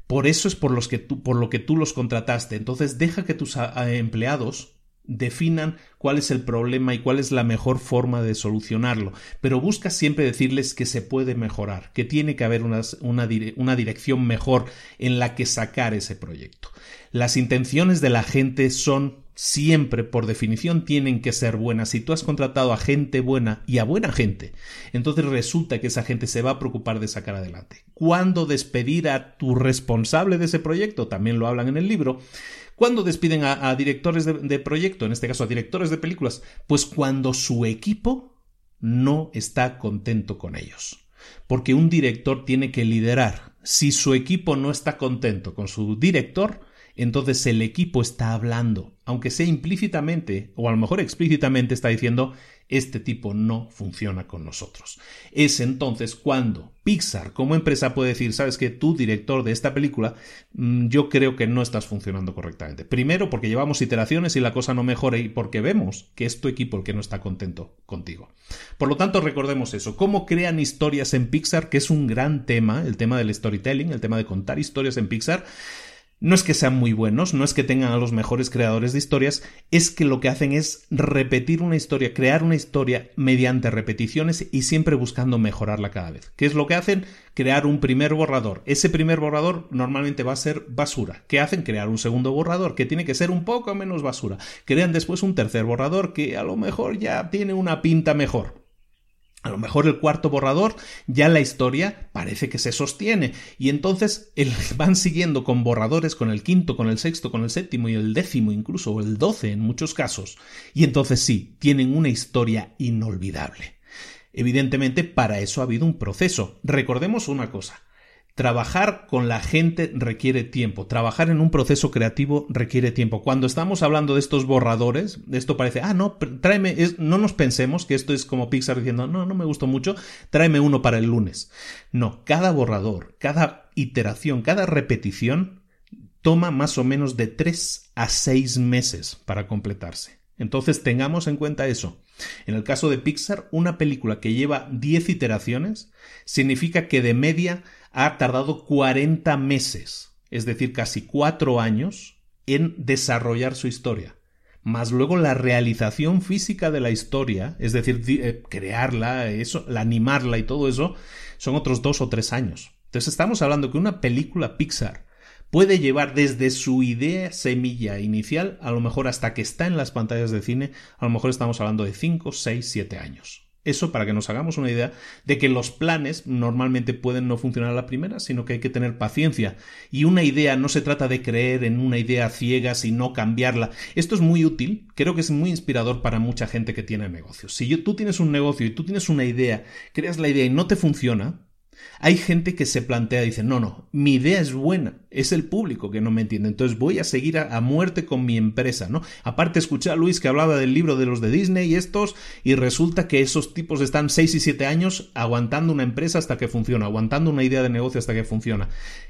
Por eso es por, los que tú, por lo que tú los contrataste. Entonces deja que tus empleados definan cuál es el problema y cuál es la mejor forma de solucionarlo, pero busca siempre decirles que se puede mejorar, que tiene que haber una, dirección mejor en la que sacar ese proyecto. Las intenciones de la gente son siempre, por definición, tienen que ser buenas. Si tú has contratado a gente buena y a buena gente, entonces resulta que esa gente se va a preocupar de sacar adelante. ¿Cuándo despedir a tu responsable de ese proyecto? También lo hablan en el libro. ¿Cuándo despiden a, directores de, de proyecto? En este caso, a directores de películas. Pues cuando su equipo no está contento con ellos. Porque un director tiene que liderar. Si su equipo no está contento con su director, entonces el equipo está hablando aunque sea implícitamente o a lo mejor explícitamente está diciendo este tipo no funciona con nosotros. Es entonces cuando Pixar como empresa puede decir, sabes que tú, director de esta película, mm, yo creo que no estás funcionando correctamente. Primero porque llevamos iteraciones y la cosa no mejora y porque vemos que es tu equipo el que no está contento contigo. Por lo tanto, recordemos eso, cómo crean historias en Pixar, que es un gran tema, el tema del storytelling, el tema de contar historias en Pixar. No es que sean muy buenos, no es que tengan a los mejores creadores de historias, es que lo que hacen es repetir una historia, crear una historia mediante repeticiones y siempre buscando mejorarla cada vez. ¿Qué es lo que hacen? Crear un primer borrador. Ese primer borrador normalmente va a ser basura. ¿Qué hacen? Crear un segundo borrador que tiene que ser un poco menos basura. Crean después un tercer borrador que a lo mejor ya tiene una pinta mejor. A lo mejor el cuarto borrador ya la historia parece que se sostiene y entonces <laughs> van siguiendo con borradores con el quinto, con el sexto, con el séptimo y el décimo incluso o el doce en muchos casos y entonces sí, tienen una historia inolvidable. Evidentemente para eso ha habido un proceso. Recordemos una cosa, Trabajar con la gente requiere tiempo, trabajar en un proceso creativo requiere tiempo. Cuando estamos hablando de estos borradores, esto parece, ah, no, tráeme, no nos pensemos que esto es como Pixar diciendo, no, no me gustó mucho, tráeme uno para el lunes. No, cada borrador, cada iteración, cada repetición toma más o menos de tres a seis meses para completarse. Entonces tengamos en cuenta eso. En el caso de Pixar, una película que lleva 10 iteraciones significa que de media ha tardado 40 meses, es decir, casi cuatro años, en desarrollar su historia. Más luego la realización física de la historia, es decir, eh, crearla, eso, la animarla y todo eso, son otros dos o tres años. Entonces estamos hablando que una película Pixar puede llevar desde su idea semilla inicial, a lo mejor hasta que está en las pantallas de cine, a lo mejor estamos hablando de 5, 6, 7 años. Eso para que nos hagamos una idea de que los planes normalmente pueden no funcionar a la primera, sino que hay que tener paciencia. Y una idea no se trata de creer en una idea ciega, sino cambiarla. Esto es muy útil, creo que es muy inspirador para mucha gente que tiene negocios. Si tú tienes un negocio y tú tienes una idea, creas la idea y no te funciona, hay gente que se plantea, dice, no, no, mi idea es buena, es el público que no me entiende, entonces voy a seguir a, muerte con mi empresa, ¿no? Aparte escuché a Luis que hablaba del libro de los de Disney y estos, y resulta que esos tipos están 6 y 7 años aguantando una empresa hasta que funciona, aguantando una idea de negocio hasta que funciona.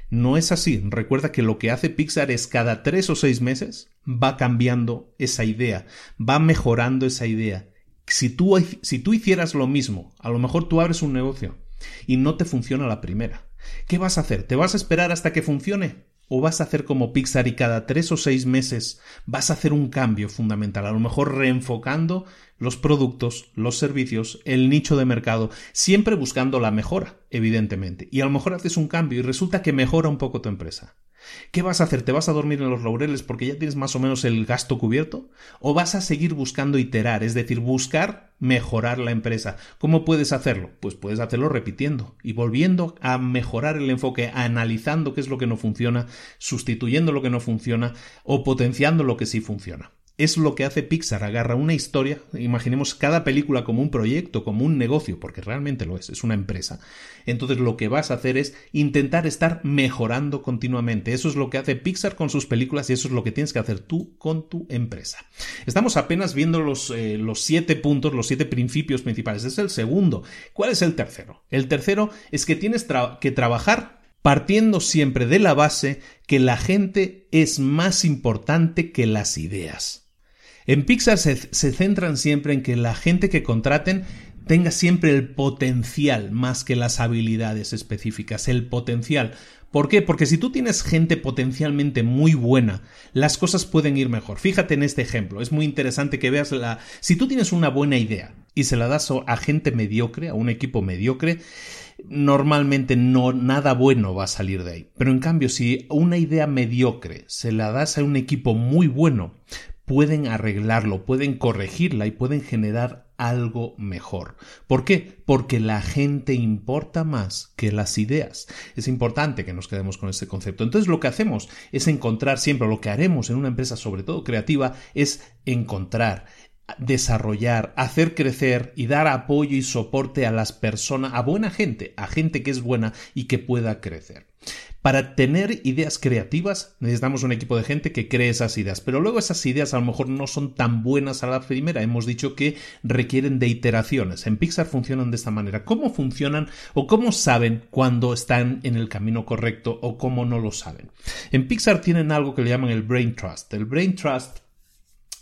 No es así, recuerda que lo que hace Pixar es cada 3 o 6 meses va cambiando esa idea, va mejorando esa idea. Si tú, si tú hicieras lo mismo, a lo mejor tú abres un negocio y no te funciona la primera. ¿Qué vas a hacer? ¿Te vas a esperar hasta que funcione? ¿O vas a hacer como Pixar y cada tres o seis meses vas a hacer un cambio fundamental? A lo mejor reenfocando los productos, los servicios, el nicho de mercado, siempre buscando la mejora, evidentemente. Y a lo mejor haces un cambio y resulta que mejora un poco tu empresa. ¿Qué vas a hacer? ¿Te vas a dormir en los laureles porque ya tienes más o menos el gasto cubierto? ¿O vas a seguir buscando iterar, es decir, buscar mejorar la empresa? ¿Cómo puedes hacerlo? Pues puedes hacerlo repitiendo y volviendo a mejorar el enfoque, analizando qué es lo que no funciona, sustituyendo lo que no funciona o potenciando lo que sí funciona es lo que hace Pixar, agarra una historia, imaginemos cada película como un proyecto, como un negocio, porque realmente lo es, es una empresa. Entonces lo que vas a hacer es intentar estar mejorando continuamente. Eso es lo que hace Pixar con sus películas y eso es lo que tienes que hacer tú con tu empresa. Estamos apenas viendo los, eh, los siete puntos, los siete principios principales. Es el segundo. ¿Cuál es el tercero? El tercero es que tienes que trabajar partiendo siempre de la base que la gente es más importante que las ideas. En Pixar se, centran siempre en que la gente que contraten tenga siempre el potencial más que las habilidades específicas, el potencial. ¿Por qué? Porque si tú tienes gente potencialmente muy buena, las cosas pueden ir mejor. Fíjate en este ejemplo, es muy interesante que veas la... Si tú tienes una buena idea y se la das a gente mediocre, a un equipo mediocre, normalmente no nada bueno va a salir de ahí. Pero en cambio, si una idea mediocre se la das a un equipo muy bueno, pueden arreglarlo, pueden corregirla y pueden generar algo mejor. ¿Por qué? Porque la gente importa más que las ideas. Es importante que nos quedemos con este concepto. Entonces lo que hacemos es encontrar siempre, lo que haremos en una empresa sobre todo creativa, es encontrar desarrollar, hacer crecer y dar apoyo y soporte a las personas, a buena gente, a gente que es buena y que pueda crecer. Para tener ideas creativas necesitamos un equipo de gente que cree esas ideas, pero luego esas ideas a lo mejor no son tan buenas a la primera. Hemos dicho que requieren de iteraciones. En Pixar funcionan de esta manera. ¿Cómo funcionan o cómo saben cuando están en el camino correcto o cómo no lo saben? En Pixar tienen algo que le llaman el Brain Trust. El Brain Trust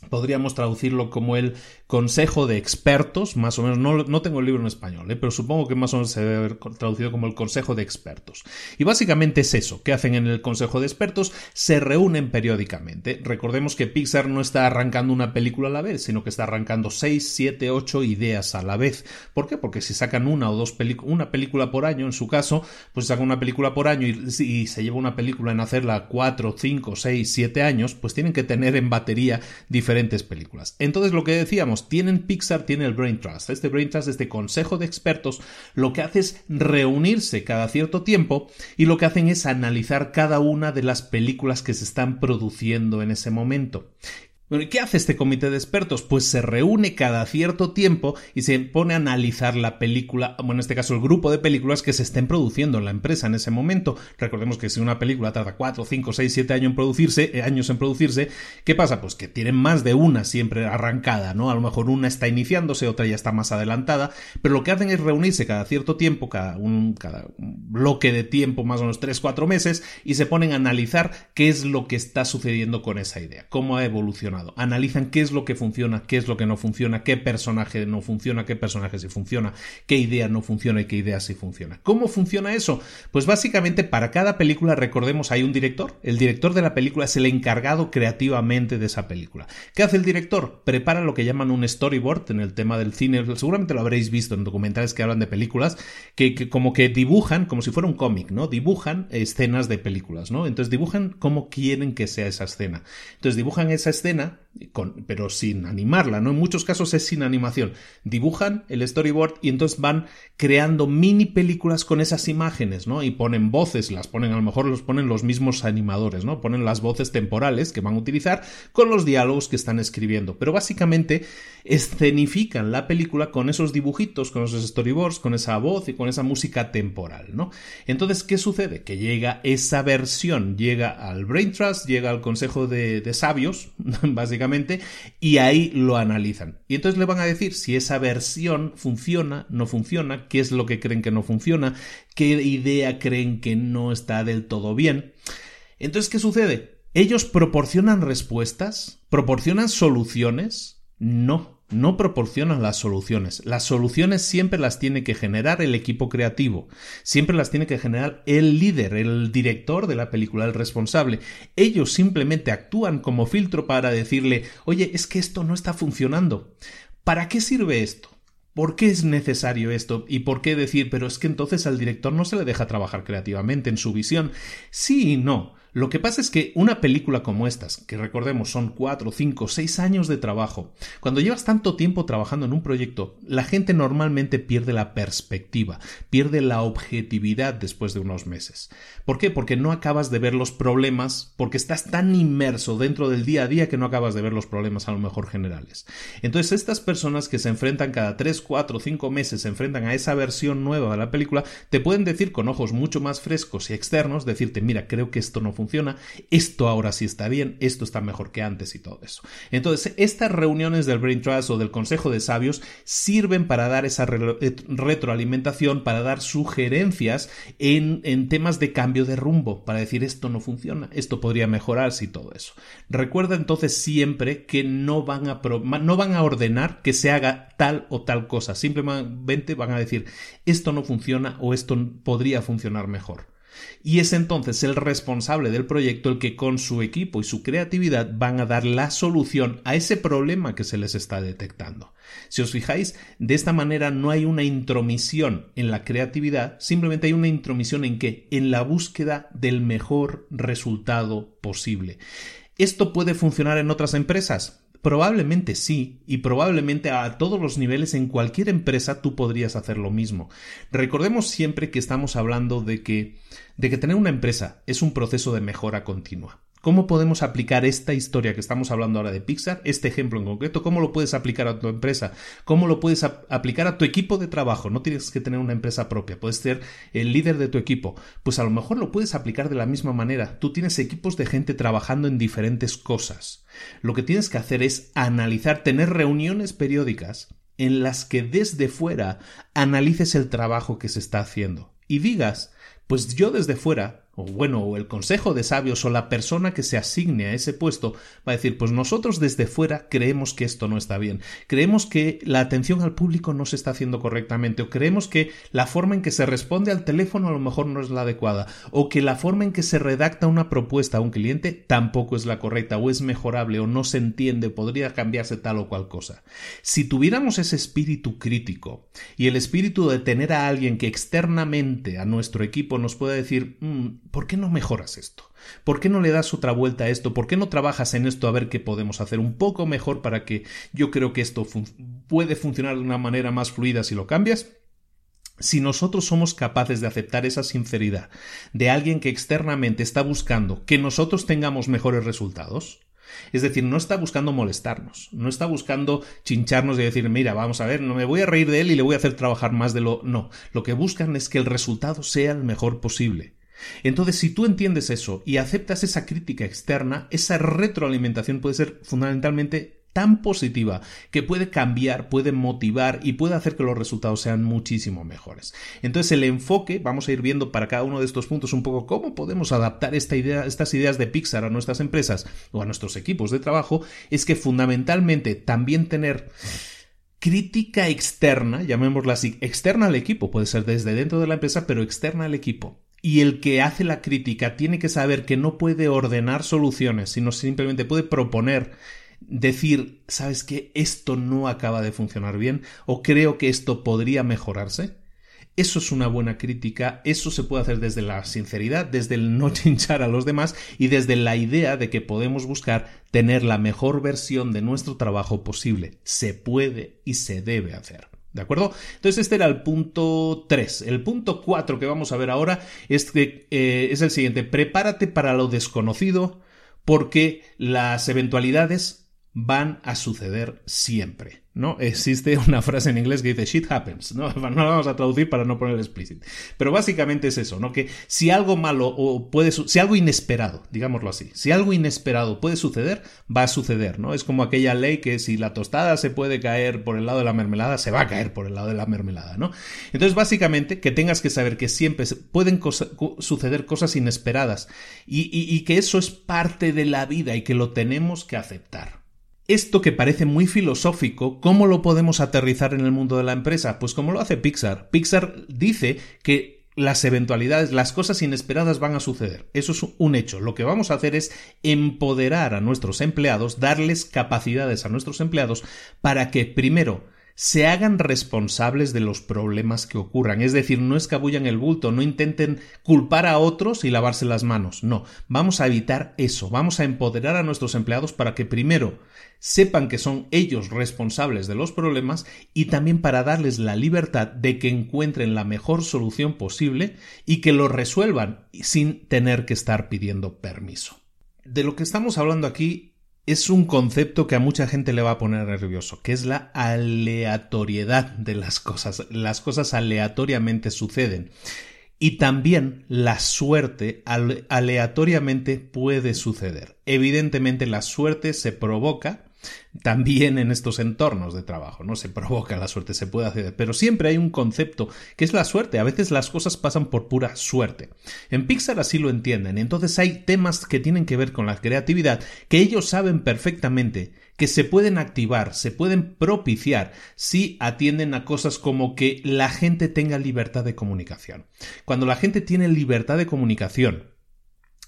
podríamos traducirlo como el consejo de expertos, más o menos, no, tengo el libro en español, ¿eh? pero supongo que más o menos se debe haber traducido como el consejo de expertos. Y básicamente es eso, ¿qué hacen en el consejo de expertos? Se reúnen periódicamente. Recordemos que Pixar no está arrancando una película a la vez, sino que está arrancando 6, 7, 8 ideas a la vez. ¿Por qué? Porque si sacan una o dos películas, una película por año, en su caso, pues sacan una película por año y, y se lleva una película en hacerla 4, 5, 6, 7 años, pues tienen que tener en batería diferentes películas. Entonces lo que decíamos, tienen Pixar, tiene el Brain Trust. Este Brain Trust, este consejo de expertos, lo que hace es reunirse cada cierto tiempo y lo que hacen es analizar cada una de las películas que se están produciendo en ese momento. Bueno, ¿y qué hace este comité de expertos? Pues se reúne cada cierto tiempo y se pone a analizar la película, bueno, en este caso el grupo de películas que se estén produciendo en la empresa en ese momento. Recordemos que si una película tarda 4, 5, 6, 7 años en producirse, eh, años en producirse, ¿qué pasa? Pues que tienen más de una siempre arrancada, ¿no? A lo mejor una está iniciándose, otra ya está más adelantada, pero lo que hacen es reunirse cada cierto tiempo, cada un, cada bloque de tiempo, más o menos 3, 4 meses, y se ponen a analizar qué es lo que está sucediendo con esa idea, cómo ha evolucionado Analizan qué es lo que funciona, qué es lo que no funciona, qué personaje no funciona, qué personaje sí funciona, qué idea no funciona y qué idea sí funciona. ¿Cómo funciona eso? Pues básicamente para cada película, recordemos, hay un director. El director de la película es el encargado creativamente de esa película. ¿Qué hace el director? Prepara lo que llaman un storyboard en el tema del cine. Seguramente lo habréis visto en documentales que hablan de películas, que, como que dibujan, como si fuera un cómic, ¿no? Dibujan escenas de películas, ¿no? Entonces dibujan cómo quieren que sea esa escena. Entonces dibujan esa escena Yeah. Pero sin animarla, ¿no? En muchos casos es sin animación. Dibujan el storyboard y entonces van creando mini películas con esas imágenes, ¿no? Y ponen voces, las ponen, a lo mejor los ponen los mismos animadores, ¿no? Ponen las voces temporales que van a utilizar con los diálogos que están escribiendo. Pero básicamente escenifican la película con esos dibujitos, con esos storyboards, con esa voz y con esa música temporal, ¿no? Entonces, ¿qué sucede? Que llega esa versión, llega al Brain Trust, llega al Consejo de, de Sabios, <laughs> básicamente, y ahí lo analizan. Y entonces le van a decir si esa versión funciona, no funciona, qué es lo que creen que no funciona, qué idea creen que no está del todo bien. Entonces, ¿qué sucede? ¿Ellos proporcionan respuestas? ¿Proporcionan soluciones? No no proporcionan las soluciones. Las soluciones siempre las tiene que generar el equipo creativo, siempre las tiene que generar el líder, el director de la película, el responsable. Ellos simplemente actúan como filtro para decirle, oye, es que esto no está funcionando. ¿Para qué sirve esto? ¿Por qué es necesario esto? ¿Y por qué decir, pero es que entonces al director no se le deja trabajar creativamente en su visión? Sí y no. Lo que pasa es que una película como estas, que recordemos son cuatro, cinco, seis años de trabajo, cuando llevas tanto tiempo trabajando en un proyecto, la gente normalmente pierde la perspectiva, pierde la objetividad después de unos meses. ¿Por qué? Porque no acabas de ver los problemas, porque estás tan inmerso dentro del día a día que no acabas de ver los problemas a lo mejor generales. Entonces, estas personas que se enfrentan cada tres, cuatro, cinco meses, se enfrentan a esa versión nueva de la película, te pueden decir con ojos mucho más frescos y externos, decirte, mira, creo que esto no funciona funciona, esto ahora sí está bien, esto está mejor que antes y todo eso. Entonces, estas reuniones del Brain Trust o del Consejo de Sabios sirven para dar esa eh, retroalimentación, para dar sugerencias en, en temas de cambio de rumbo, para decir esto no funciona, esto podría mejorarse y todo eso. Recuerda entonces siempre que no van a, no van a ordenar que se haga tal o tal cosa, simplemente van a decir esto no funciona o esto podría funcionar mejor. Y es entonces el responsable del proyecto el que con su equipo y su creatividad van a dar la solución a ese problema que se les está detectando. Si os fijáis, de esta manera no hay una intromisión en la creatividad, simplemente hay una intromisión en qué? En la búsqueda del mejor resultado posible. ¿Esto puede funcionar en otras empresas? Probablemente sí, y probablemente a todos los niveles en cualquier empresa tú podrías hacer lo mismo. Recordemos siempre que estamos hablando de que de que tener una empresa es un proceso de mejora continua. ¿Cómo podemos aplicar esta historia que estamos hablando ahora de Pixar, este ejemplo en concreto, cómo lo puedes aplicar a tu empresa? ¿Cómo lo puedes aplicar a tu equipo de trabajo? No tienes que tener una empresa propia, puedes ser el líder de tu equipo. Pues a lo mejor lo puedes aplicar de la misma manera. Tú tienes equipos de gente trabajando en diferentes cosas. Lo que tienes que hacer es analizar, tener reuniones periódicas en las que desde fuera analices el trabajo que se está haciendo y digas, pues yo desde fuera o bueno, o el consejo de sabios o la persona que se asigne a ese puesto va a decir, pues nosotros desde fuera creemos que esto no está bien, creemos que la atención al público no se está haciendo correctamente, o creemos que la forma en que se responde al teléfono a lo mejor no es la adecuada, o que la forma en que se redacta una propuesta a un cliente tampoco es la correcta, o es mejorable, o no se entiende, podría cambiarse tal o cual cosa. Si tuviéramos ese espíritu crítico y el espíritu de tener a alguien que externamente a nuestro equipo nos pueda decir, mm, ¿por qué no mejoras esto? ¿Por qué no le das otra vuelta a esto? ¿Por qué no trabajas en esto a ver qué podemos hacer un poco mejor para que yo creo que esto puede funcionar de una manera más fluida si lo cambias? Si nosotros somos capaces de aceptar esa sinceridad de alguien que externamente está buscando que nosotros tengamos mejores resultados, es decir, no está buscando molestarnos, no está buscando chincharnos y decir, mira, vamos a ver, no me voy a reír de él y le voy a hacer trabajar más de lo. No, lo que buscan es que el resultado sea el mejor posible. Entonces, si tú entiendes eso y aceptas esa crítica externa, esa retroalimentación puede ser fundamentalmente tan positiva que puede cambiar, puede motivar y puede hacer que los resultados sean muchísimo mejores. Entonces el enfoque, vamos a ir viendo para cada uno de estos puntos un poco cómo podemos adaptar estas ideas de Pixar a nuestras empresas o a nuestros equipos de trabajo, es que fundamentalmente también tener crítica externa, llamémosla así, externa al equipo, puede ser desde dentro de la empresa, pero externa al equipo y el que hace la crítica tiene que saber que no puede ordenar soluciones, sino simplemente puede proponer, decir, ¿sabes qué? Esto no acaba de funcionar bien o creo que esto podría mejorarse. Eso es una buena crítica, eso se puede hacer desde la sinceridad, desde el no <laughs> chinchar a los demás y desde la idea de que podemos buscar tener la mejor versión de nuestro trabajo posible. Se puede y se debe hacer. ¿De acuerdo? Entonces este era el punto 3. El punto 4 que vamos a ver ahora es, eh, es el siguiente. Prepárate para lo desconocido porque las eventualidades van a suceder siempre. ¿No? Existe una frase en inglés que dice shit happens, ¿no? <laughs> No la vamos a traducir para no poner explicit. Pero básicamente es eso, ¿no? Que si algo malo o puede, si algo inesperado, digámoslo así, si algo inesperado puede suceder, va a suceder, ¿no? Es como aquella ley que si la tostada se puede caer por el lado de la mermelada, se va a caer por el lado de la mermelada, ¿no? Entonces, básicamente, que tengas que saber que siempre pueden suceder cosas inesperadas y que eso es parte de la vida y que lo tenemos que aceptar. Esto que parece muy filosófico, ¿cómo lo podemos aterrizar en el mundo de la empresa? Pues como lo hace Pixar. Pixar dice que las eventualidades, las cosas inesperadas van a suceder. Eso es un hecho. Lo que vamos a hacer es empoderar a nuestros empleados, darles capacidades a nuestros empleados para que, primero, se hagan responsables de los problemas que ocurran. Es decir, no escabullan el bulto, no intenten culpar a otros y lavarse las manos. No, vamos a evitar eso. Vamos a empoderar a nuestros empleados para que primero sepan que son ellos responsables de los problemas y también para darles la libertad de que encuentren la mejor solución posible y que lo resuelvan sin tener que estar pidiendo permiso. De lo que estamos hablando aquí es un concepto que a mucha gente le va a poner nervioso, que es la aleatoriedad de las cosas. Las cosas aleatoriamente suceden. Y también la suerte aleatoriamente puede suceder. Evidentemente la suerte se provoca también en estos entornos de trabajo, ¿no? Se provoca la suerte, se puede hacer, pero siempre hay un concepto que es la suerte. A veces las cosas pasan por pura suerte. En Pixar así lo entienden. Entonces hay temas que tienen que ver con la creatividad que ellos saben perfectamente que se pueden activar, se pueden propiciar si atienden a cosas como que la gente tenga libertad de comunicación. Cuando la gente tiene libertad de comunicación,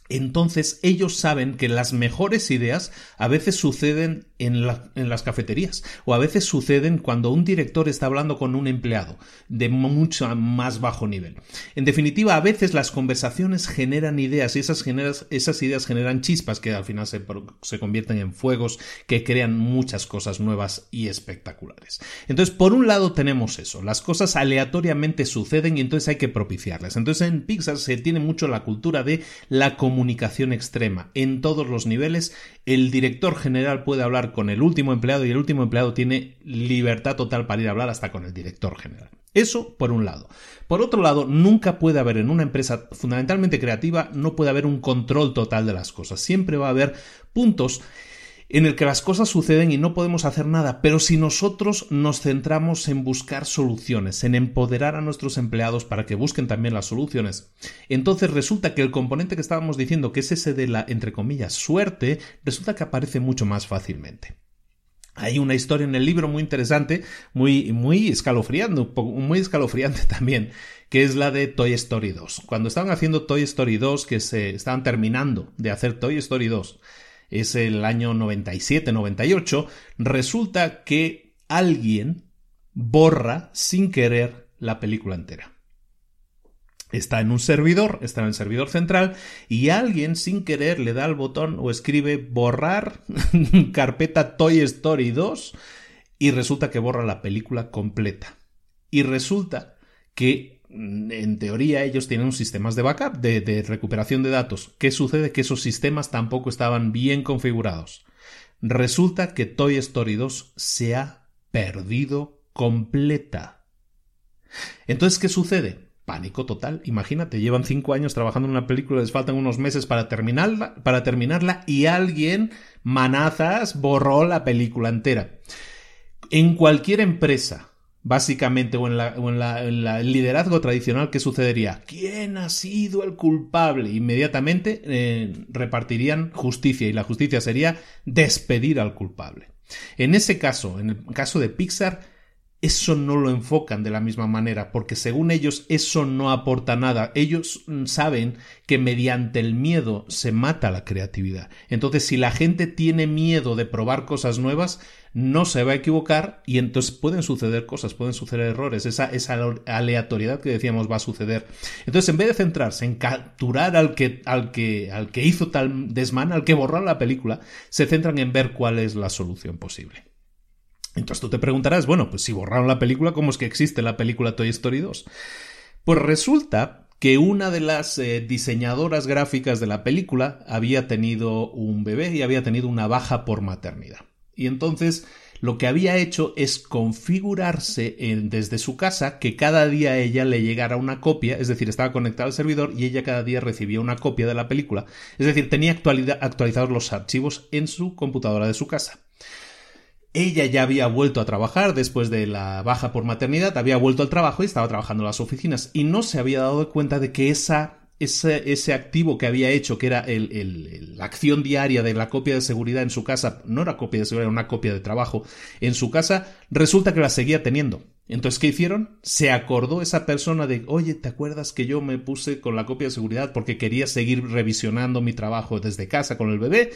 entonces ellos saben que las mejores ideas a veces suceden en, las cafeterías o a veces suceden cuando un director está hablando con un empleado de mucho más bajo nivel. En definitiva, a veces las conversaciones generan ideas y esas, ideas generan chispas que al final se, se convierten en fuegos que crean muchas cosas nuevas y espectaculares. Entonces, por un lado tenemos eso, las cosas aleatoriamente suceden y entonces hay que propiciarlas. Entonces en Pixar se tiene mucho la cultura de la comunicación comunicación extrema en todos los niveles. El director general puede hablar con el último empleado y el último empleado tiene libertad total para ir a hablar hasta con el director general. Eso por un lado. Por otro lado, nunca puede haber en una empresa fundamentalmente creativa, no puede haber un control total de las cosas. Siempre va a haber puntos en el que las cosas suceden y no podemos hacer nada, pero si nosotros nos centramos en buscar soluciones, en empoderar a nuestros empleados para que busquen también las soluciones, entonces resulta que el componente que estábamos diciendo, que es ese de la, entre comillas, suerte, resulta que aparece mucho más fácilmente. Hay una historia en el libro muy interesante, muy, muy escalofriante, muy escalofriante <laughs> también, que es la de Toy Story 2. Cuando estaban haciendo Toy Story 2, que se estaban terminando de hacer Toy Story 2, es el año 97-98, resulta que alguien borra sin querer la película entera. Está en un servidor, está en el servidor central, y alguien sin querer le da al botón o escribe borrar <laughs> carpeta Toy Story 2 y resulta que borra la película completa. Y resulta que en teoría ellos tienen sistemas de backup, de, recuperación de datos. ¿Qué sucede? Que esos sistemas tampoco estaban bien configurados. Resulta que Toy Story 2 se ha perdido completa. Entonces, ¿qué sucede? Pánico total. Imagínate, llevan cinco años trabajando en una película, les faltan unos meses para terminarla, para terminarla y alguien, manazas, borró la película entera. En cualquier empresa básicamente, o en, la, el liderazgo tradicional, ¿qué sucedería? ¿Quién ha sido el culpable? Inmediatamente eh, repartirían justicia y la justicia sería despedir al culpable. En ese caso, en el caso de Pixar, eso no lo enfocan de la misma manera, porque según ellos eso no aporta nada. Ellos mm, saben que mediante el miedo se mata la creatividad. Entonces, si la gente tiene miedo de probar cosas nuevas, no se va a equivocar y entonces pueden suceder cosas, pueden suceder errores, esa, esa aleatoriedad que decíamos va a suceder. Entonces, en vez de centrarse en capturar al que, al que, al que hizo tal desmán, al que borró la película, se centran en ver cuál es la solución posible. Entonces tú te preguntarás, bueno, pues si borraron la película, ¿cómo es que existe la película Toy Story 2? Pues resulta que una de las eh, diseñadoras gráficas de la película había tenido un bebé y había tenido una baja por maternidad. Y entonces lo que había hecho es configurarse desde su casa que cada día a ella le llegara una copia, es decir, estaba conectada al servidor y ella cada día recibía una copia de la película, es decir, tenía actualizados los archivos en su computadora de su casa. Ella ya había vuelto a trabajar después de la baja por maternidad, había vuelto al trabajo y estaba trabajando en las oficinas y no se había dado cuenta de que esa, ese, ese activo que había hecho, que era la acción diaria de la copia de seguridad en su casa, no era copia de seguridad, era una copia de trabajo en su casa, resulta que la seguía teniendo. Entonces, ¿qué hicieron? Se acordó esa persona de, oye, ¿te acuerdas que yo me puse con la copia de seguridad porque quería seguir revisionando mi trabajo desde casa con el bebé?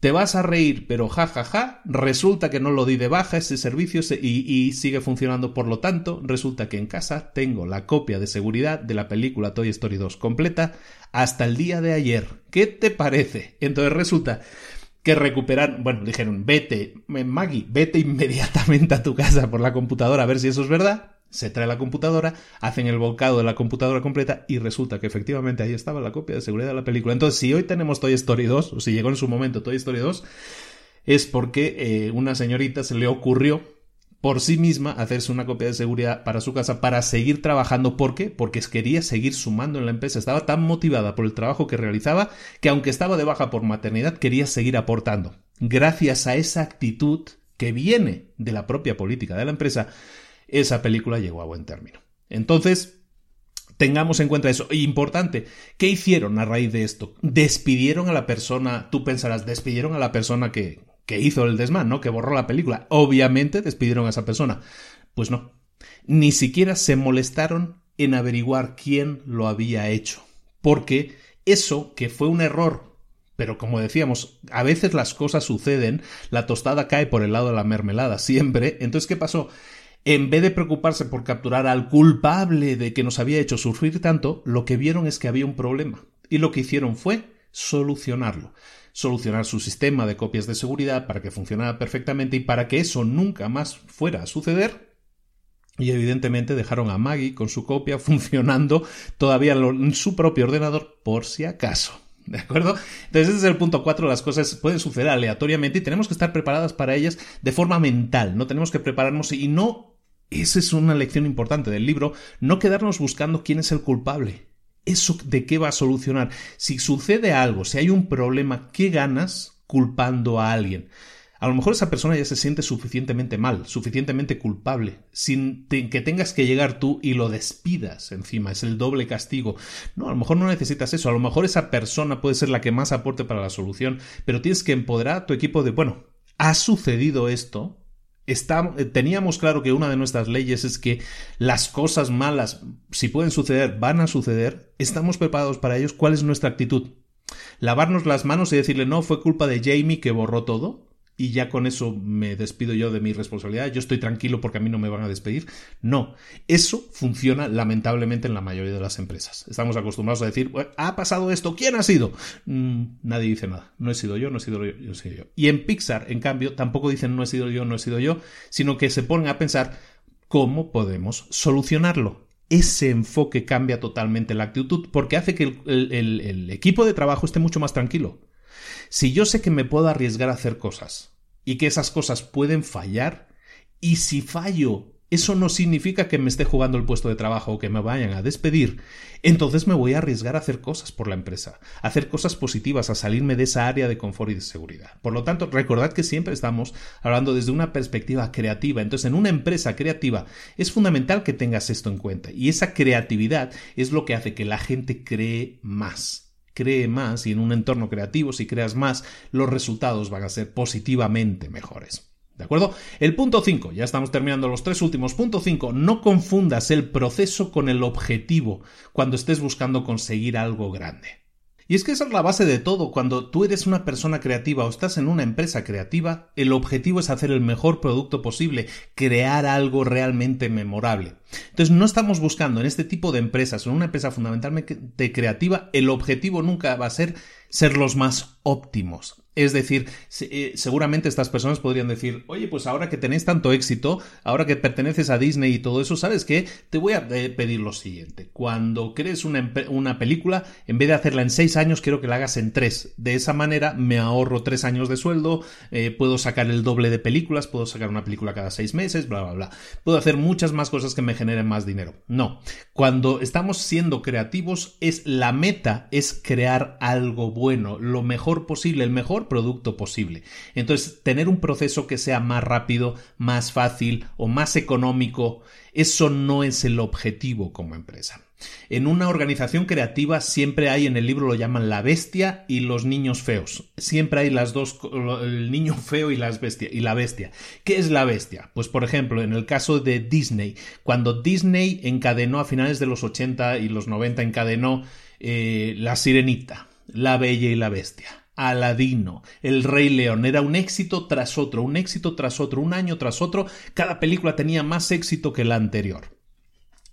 Te vas a reír, pero jajaja, ja, ja, resulta que no lo di de baja ese servicio y, sigue funcionando. Por lo tanto, resulta que en casa tengo la copia de seguridad de la película Toy Story 2 completa hasta el día de ayer. ¿Qué te parece? Entonces resulta que recuperar, bueno, dijeron, vete, Maggie, vete inmediatamente a tu casa por la computadora a ver si eso es verdad se trae la computadora, hacen el volcado de la computadora completa y resulta que efectivamente ahí estaba la copia de seguridad de la película. Entonces, si hoy tenemos Toy Story 2, o si llegó en su momento Toy Story 2, es porque eh, una señorita se le ocurrió por sí misma hacerse una copia de seguridad para su casa para seguir trabajando. ¿Por qué? Porque quería seguir sumando en la empresa. Estaba tan motivada por el trabajo que realizaba que aunque estaba de baja por maternidad, quería seguir aportando. Gracias a esa actitud que viene de la propia política de la empresa, esa película llegó a buen término. Entonces, tengamos en cuenta eso. Importante, ¿qué hicieron a raíz de esto? Despidieron a la persona, tú pensarás, despidieron a la persona que, que hizo el desmán, ¿no? Que borró la película. Obviamente despidieron a esa persona. Pues no. Ni siquiera se molestaron en averiguar quién lo había hecho. Porque eso, que fue un error, pero como decíamos, a veces las cosas suceden, la tostada cae por el lado de la mermelada, siempre. Entonces, ¿qué pasó? En vez de preocuparse por capturar al culpable de que nos había hecho sufrir tanto, lo que vieron es que había un problema. Y lo que hicieron fue solucionarlo. Solucionar su sistema de copias de seguridad para que funcionara perfectamente y para que eso nunca más fuera a suceder. Y evidentemente dejaron a Maggie con su copia <laughs> funcionando todavía en su propio ordenador por si acaso. <laughs> ¿De acuerdo? Entonces ese es el punto 4, las cosas pueden suceder aleatoriamente y tenemos que estar preparadas para ellas de forma mental, no tenemos que prepararnos y no... Esa es una lección importante del libro, no quedarnos buscando quién es el culpable. ¿Eso de qué va a solucionar? Si sucede algo, si hay un problema, ¿qué ganas culpando a alguien? A lo mejor esa persona ya se siente suficientemente mal, suficientemente culpable, sin que tengas que llegar tú y lo despidas encima, es el doble castigo. No, a lo mejor no necesitas eso, a lo mejor esa persona puede ser la que más aporte para la solución, pero tienes que empoderar a tu equipo de, bueno, ha sucedido esto, teníamos claro que una de nuestras leyes es que las cosas malas, si pueden suceder, van a suceder, estamos preparados para ellos, ¿cuál es nuestra actitud? ¿Lavarnos las manos y decirle, no, fue culpa de Jamie que borró todo? Y ya con eso me despido yo de mi responsabilidad, yo estoy tranquilo porque a mí no me van a despedir. No, eso funciona lamentablemente en la mayoría de las empresas. Estamos acostumbrados a decir, ha pasado esto, ¿quién ha sido? Mm, nadie dice nada, no he sido yo, no he sido yo, no he sido yo. Y en Pixar, en cambio, tampoco dicen no he sido yo, no he sido yo, sino que se ponen a pensar cómo podemos solucionarlo. Ese enfoque cambia totalmente la actitud porque hace que el equipo de trabajo esté mucho más tranquilo si yo sé que me puedo arriesgar a hacer cosas y que esas cosas pueden fallar, y si fallo, eso no significa que me esté jugando el puesto de trabajo o que me vayan a despedir, entonces me voy a arriesgar a hacer cosas por la empresa, hacer cosas positivas, a salirme de esa área de confort y de seguridad. Por lo tanto, recordad que siempre estamos hablando desde una perspectiva creativa. Entonces, en una empresa creativa es fundamental que tengas esto en cuenta. Y esa creatividad es lo que hace que la gente cree más cree más y en un entorno creativo, si creas más, los resultados van a ser positivamente mejores. ¿De acuerdo? El punto 5, ya estamos terminando los tres últimos. Punto 5, no confundas el proceso con el objetivo cuando estés buscando conseguir algo grande. Y es que esa es la base de todo. Cuando tú eres una persona creativa o estás en una empresa creativa, el objetivo es hacer el mejor producto posible, crear algo realmente memorable. Entonces no estamos buscando en este tipo de empresas, en una empresa fundamentalmente creativa, el objetivo nunca va a ser ser los más óptimos. Es decir, eh, seguramente estas personas podrían decir, oye, pues ahora que tenéis tanto éxito, ahora que perteneces a Disney y todo eso, ¿sabes qué? Te voy a eh, pedir lo siguiente. Cuando crees una, una película, en vez de hacerla en seis años, quiero que la hagas en tres. De esa manera me ahorro tres años de sueldo, eh, puedo sacar el doble de películas, puedo sacar una película cada seis meses, bla, bla, bla. Puedo hacer muchas más cosas que me generen más dinero. No. Cuando estamos siendo creativos, es la meta es crear algo bueno, lo mejor posible, el mejor producto posible. Entonces, tener un proceso que sea más rápido, más fácil o más económico, eso no es el objetivo como empresa. En una organización creativa siempre hay, en el libro lo llaman la bestia y los niños feos. Siempre hay las dos, el niño <laughs> feo y, las bestia, y la bestia. ¿Qué es la bestia? Pues por ejemplo, en el caso de Disney, cuando Disney encadenó a finales de los 80 y los 90 encadenó eh, La Sirenita, La Bella y la Bestia Aladino, El Rey León. Era un éxito tras otro, un éxito tras otro, un año tras otro. Cada película tenía más éxito que la anterior.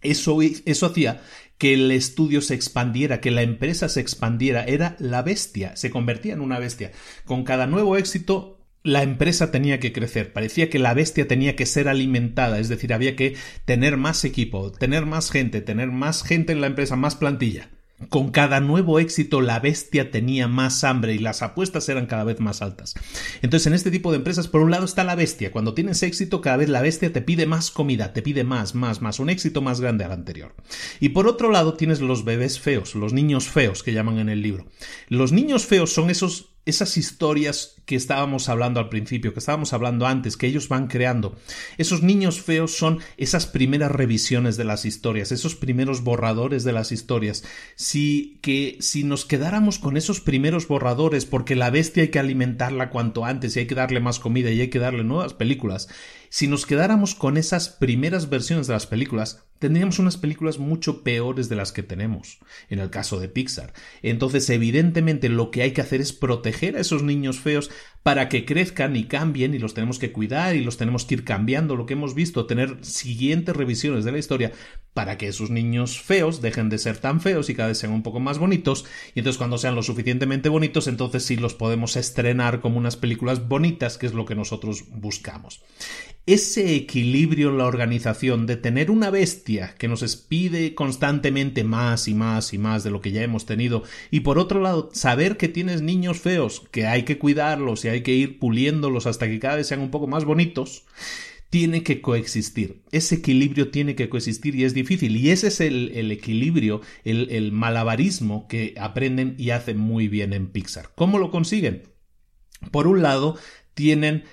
Eso, eso hacía que el estudio se expandiera, que la empresa se expandiera. Era la bestia, se convertía en una bestia. Con cada nuevo éxito la empresa tenía que crecer, parecía que la bestia tenía que ser alimentada, es decir, había que tener más equipo, tener más gente, tener más gente en la empresa, más plantilla. Con cada nuevo éxito la bestia tenía más hambre y las apuestas eran cada vez más altas. Entonces en este tipo de empresas por un lado está la bestia. Cuando tienes éxito cada vez la bestia te pide más comida, te pide más, más, más, un éxito más grande al anterior. Y por otro lado tienes los bebés feos, los niños feos que llaman en el libro. Los niños feos son esos esas historias que estábamos hablando al principio, que estábamos hablando antes, que ellos van creando. Esos niños feos son esas primeras revisiones de las historias, esos primeros borradores de las historias. Si que si nos quedáramos con esos primeros borradores, porque la bestia hay que alimentarla cuanto antes y hay que darle más comida y hay que darle nuevas películas, si nos quedáramos con esas primeras versiones de las películas, tendríamos unas películas mucho peores de las que tenemos, en el caso de Pixar. Entonces, evidentemente, lo que hay que hacer es proteger a esos niños feos para que crezcan y cambien y los tenemos que cuidar y los tenemos que ir cambiando, lo que hemos visto, tener siguientes revisiones de la historia para que esos niños feos dejen de ser tan feos y cada vez sean un poco más bonitos y entonces cuando sean lo suficientemente bonitos entonces sí los podemos estrenar como unas películas bonitas que es lo que nosotros buscamos. Ese equilibrio en la organización de tener una bestia que nos pide constantemente más y más y más de lo que ya hemos tenido y por otro lado saber que tienes niños feos, que hay que cuidarlos y hay que ir puliéndolos hasta que cada vez sean un poco más bonitos, tiene que coexistir. Ese equilibrio tiene que coexistir y es difícil. Y ese es el, equilibrio, el malabarismo que aprenden y hacen muy bien en Pixar. ¿Cómo lo consiguen? Por un lado, tienen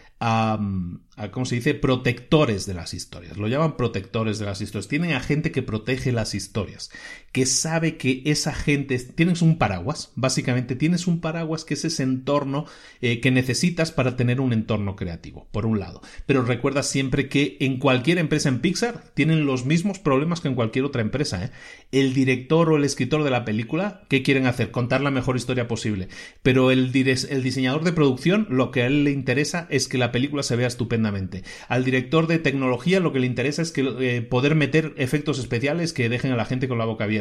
a, ¿cómo se dice? Protectores de las historias. Lo llaman protectores de las historias. Tienen a gente que protege las historias, que sabe que esa gente, tienes un paraguas, básicamente tienes un paraguas que es ese entorno eh, que necesitas para tener un entorno creativo, por un lado. Pero recuerda siempre que en cualquier empresa en Pixar tienen los mismos problemas que en cualquier otra empresa. ¿eh? El director o el escritor de la película, ¿qué quieren hacer? Contar la mejor historia posible. Pero el, diseñador de producción, lo que a él le interesa es que la película se vea estupendamente. Al director de tecnología lo que le interesa es que eh, poder meter efectos especiales que dejen a la gente con la boca abierta.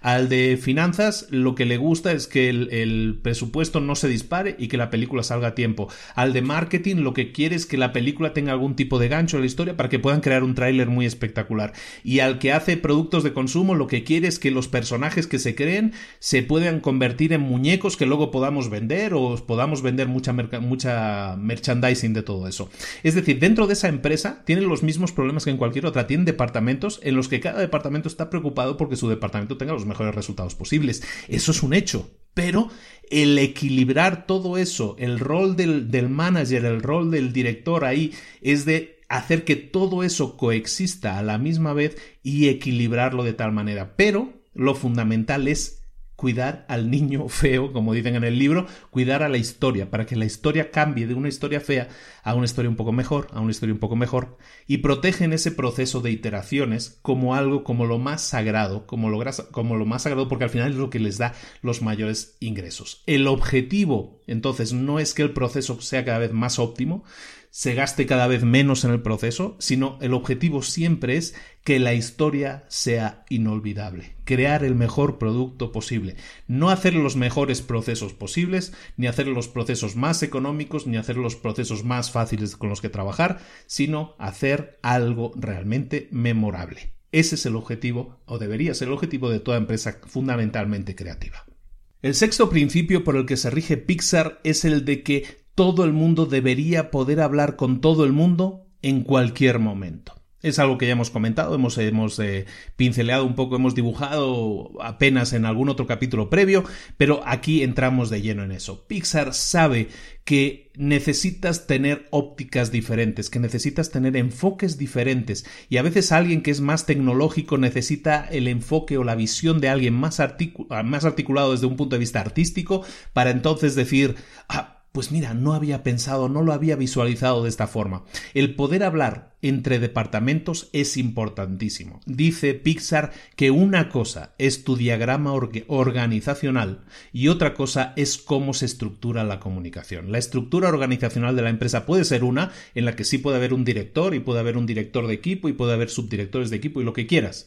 Al de finanzas lo que le gusta es que el, presupuesto no se dispare y que la película salga a tiempo. Al de marketing lo que quiere es que la película tenga algún tipo de gancho en la historia para que puedan crear un tráiler muy espectacular. Y al que hace productos de consumo lo que quiere es que los personajes que se creen se puedan convertir en muñecos que luego podamos vender o podamos vender mucha, mucha merchandising de todo eso. Es decir, dentro de esa empresa tienen los mismos problemas que en cualquier otra. Tienen departamentos en los que cada departamento está preocupado porque su departamento tenga los mejores resultados posibles. Eso es un hecho. Pero el equilibrar todo eso, el rol del, del manager, el rol del director ahí, es de hacer que todo eso coexista a la misma vez y equilibrarlo de tal manera. Pero lo fundamental es cuidar al niño <laughs> feo, como dicen en el libro, cuidar a la historia, para que la historia cambie de una historia fea a una historia un poco mejor, a una historia un poco mejor, y protegen ese proceso de iteraciones como algo como lo más sagrado, como lo, como lo más sagrado, porque al final es lo que les da los mayores ingresos. El objetivo, entonces, no es que el proceso sea cada vez más óptimo, se gaste cada vez menos en el proceso, sino el objetivo siempre es que la historia sea inolvidable, crear el mejor producto posible, no hacer los mejores procesos posibles, ni hacer los procesos más económicos, ni hacer los procesos más fáciles con los que trabajar, sino hacer algo realmente memorable. Ese es el objetivo, o debería ser el objetivo de toda empresa fundamentalmente creativa. El sexto principio por el que se rige Pixar es el de que todo el mundo debería poder hablar con todo el mundo en cualquier momento. Es algo que ya hemos comentado, hemos, hemos eh, pinceleado un poco, hemos dibujado apenas en algún otro capítulo previo, pero aquí entramos de lleno en eso. Pixar sabe que necesitas tener ópticas diferentes, que necesitas tener enfoques diferentes y a veces alguien que es más tecnológico necesita el enfoque o la visión de alguien más, más articulado desde un punto de vista artístico para entonces decir, ah, pues mira, no había pensado, no lo había visualizado de esta forma. El poder hablar entre departamentos es importantísimo. Dice Pixar que una cosa es tu diagrama organizacional y otra cosa es cómo se estructura la comunicación. La estructura organizacional de la empresa puede ser una en la que sí puede haber un director y puede haber un director de equipo y puede haber subdirectores de equipo y lo que quieras.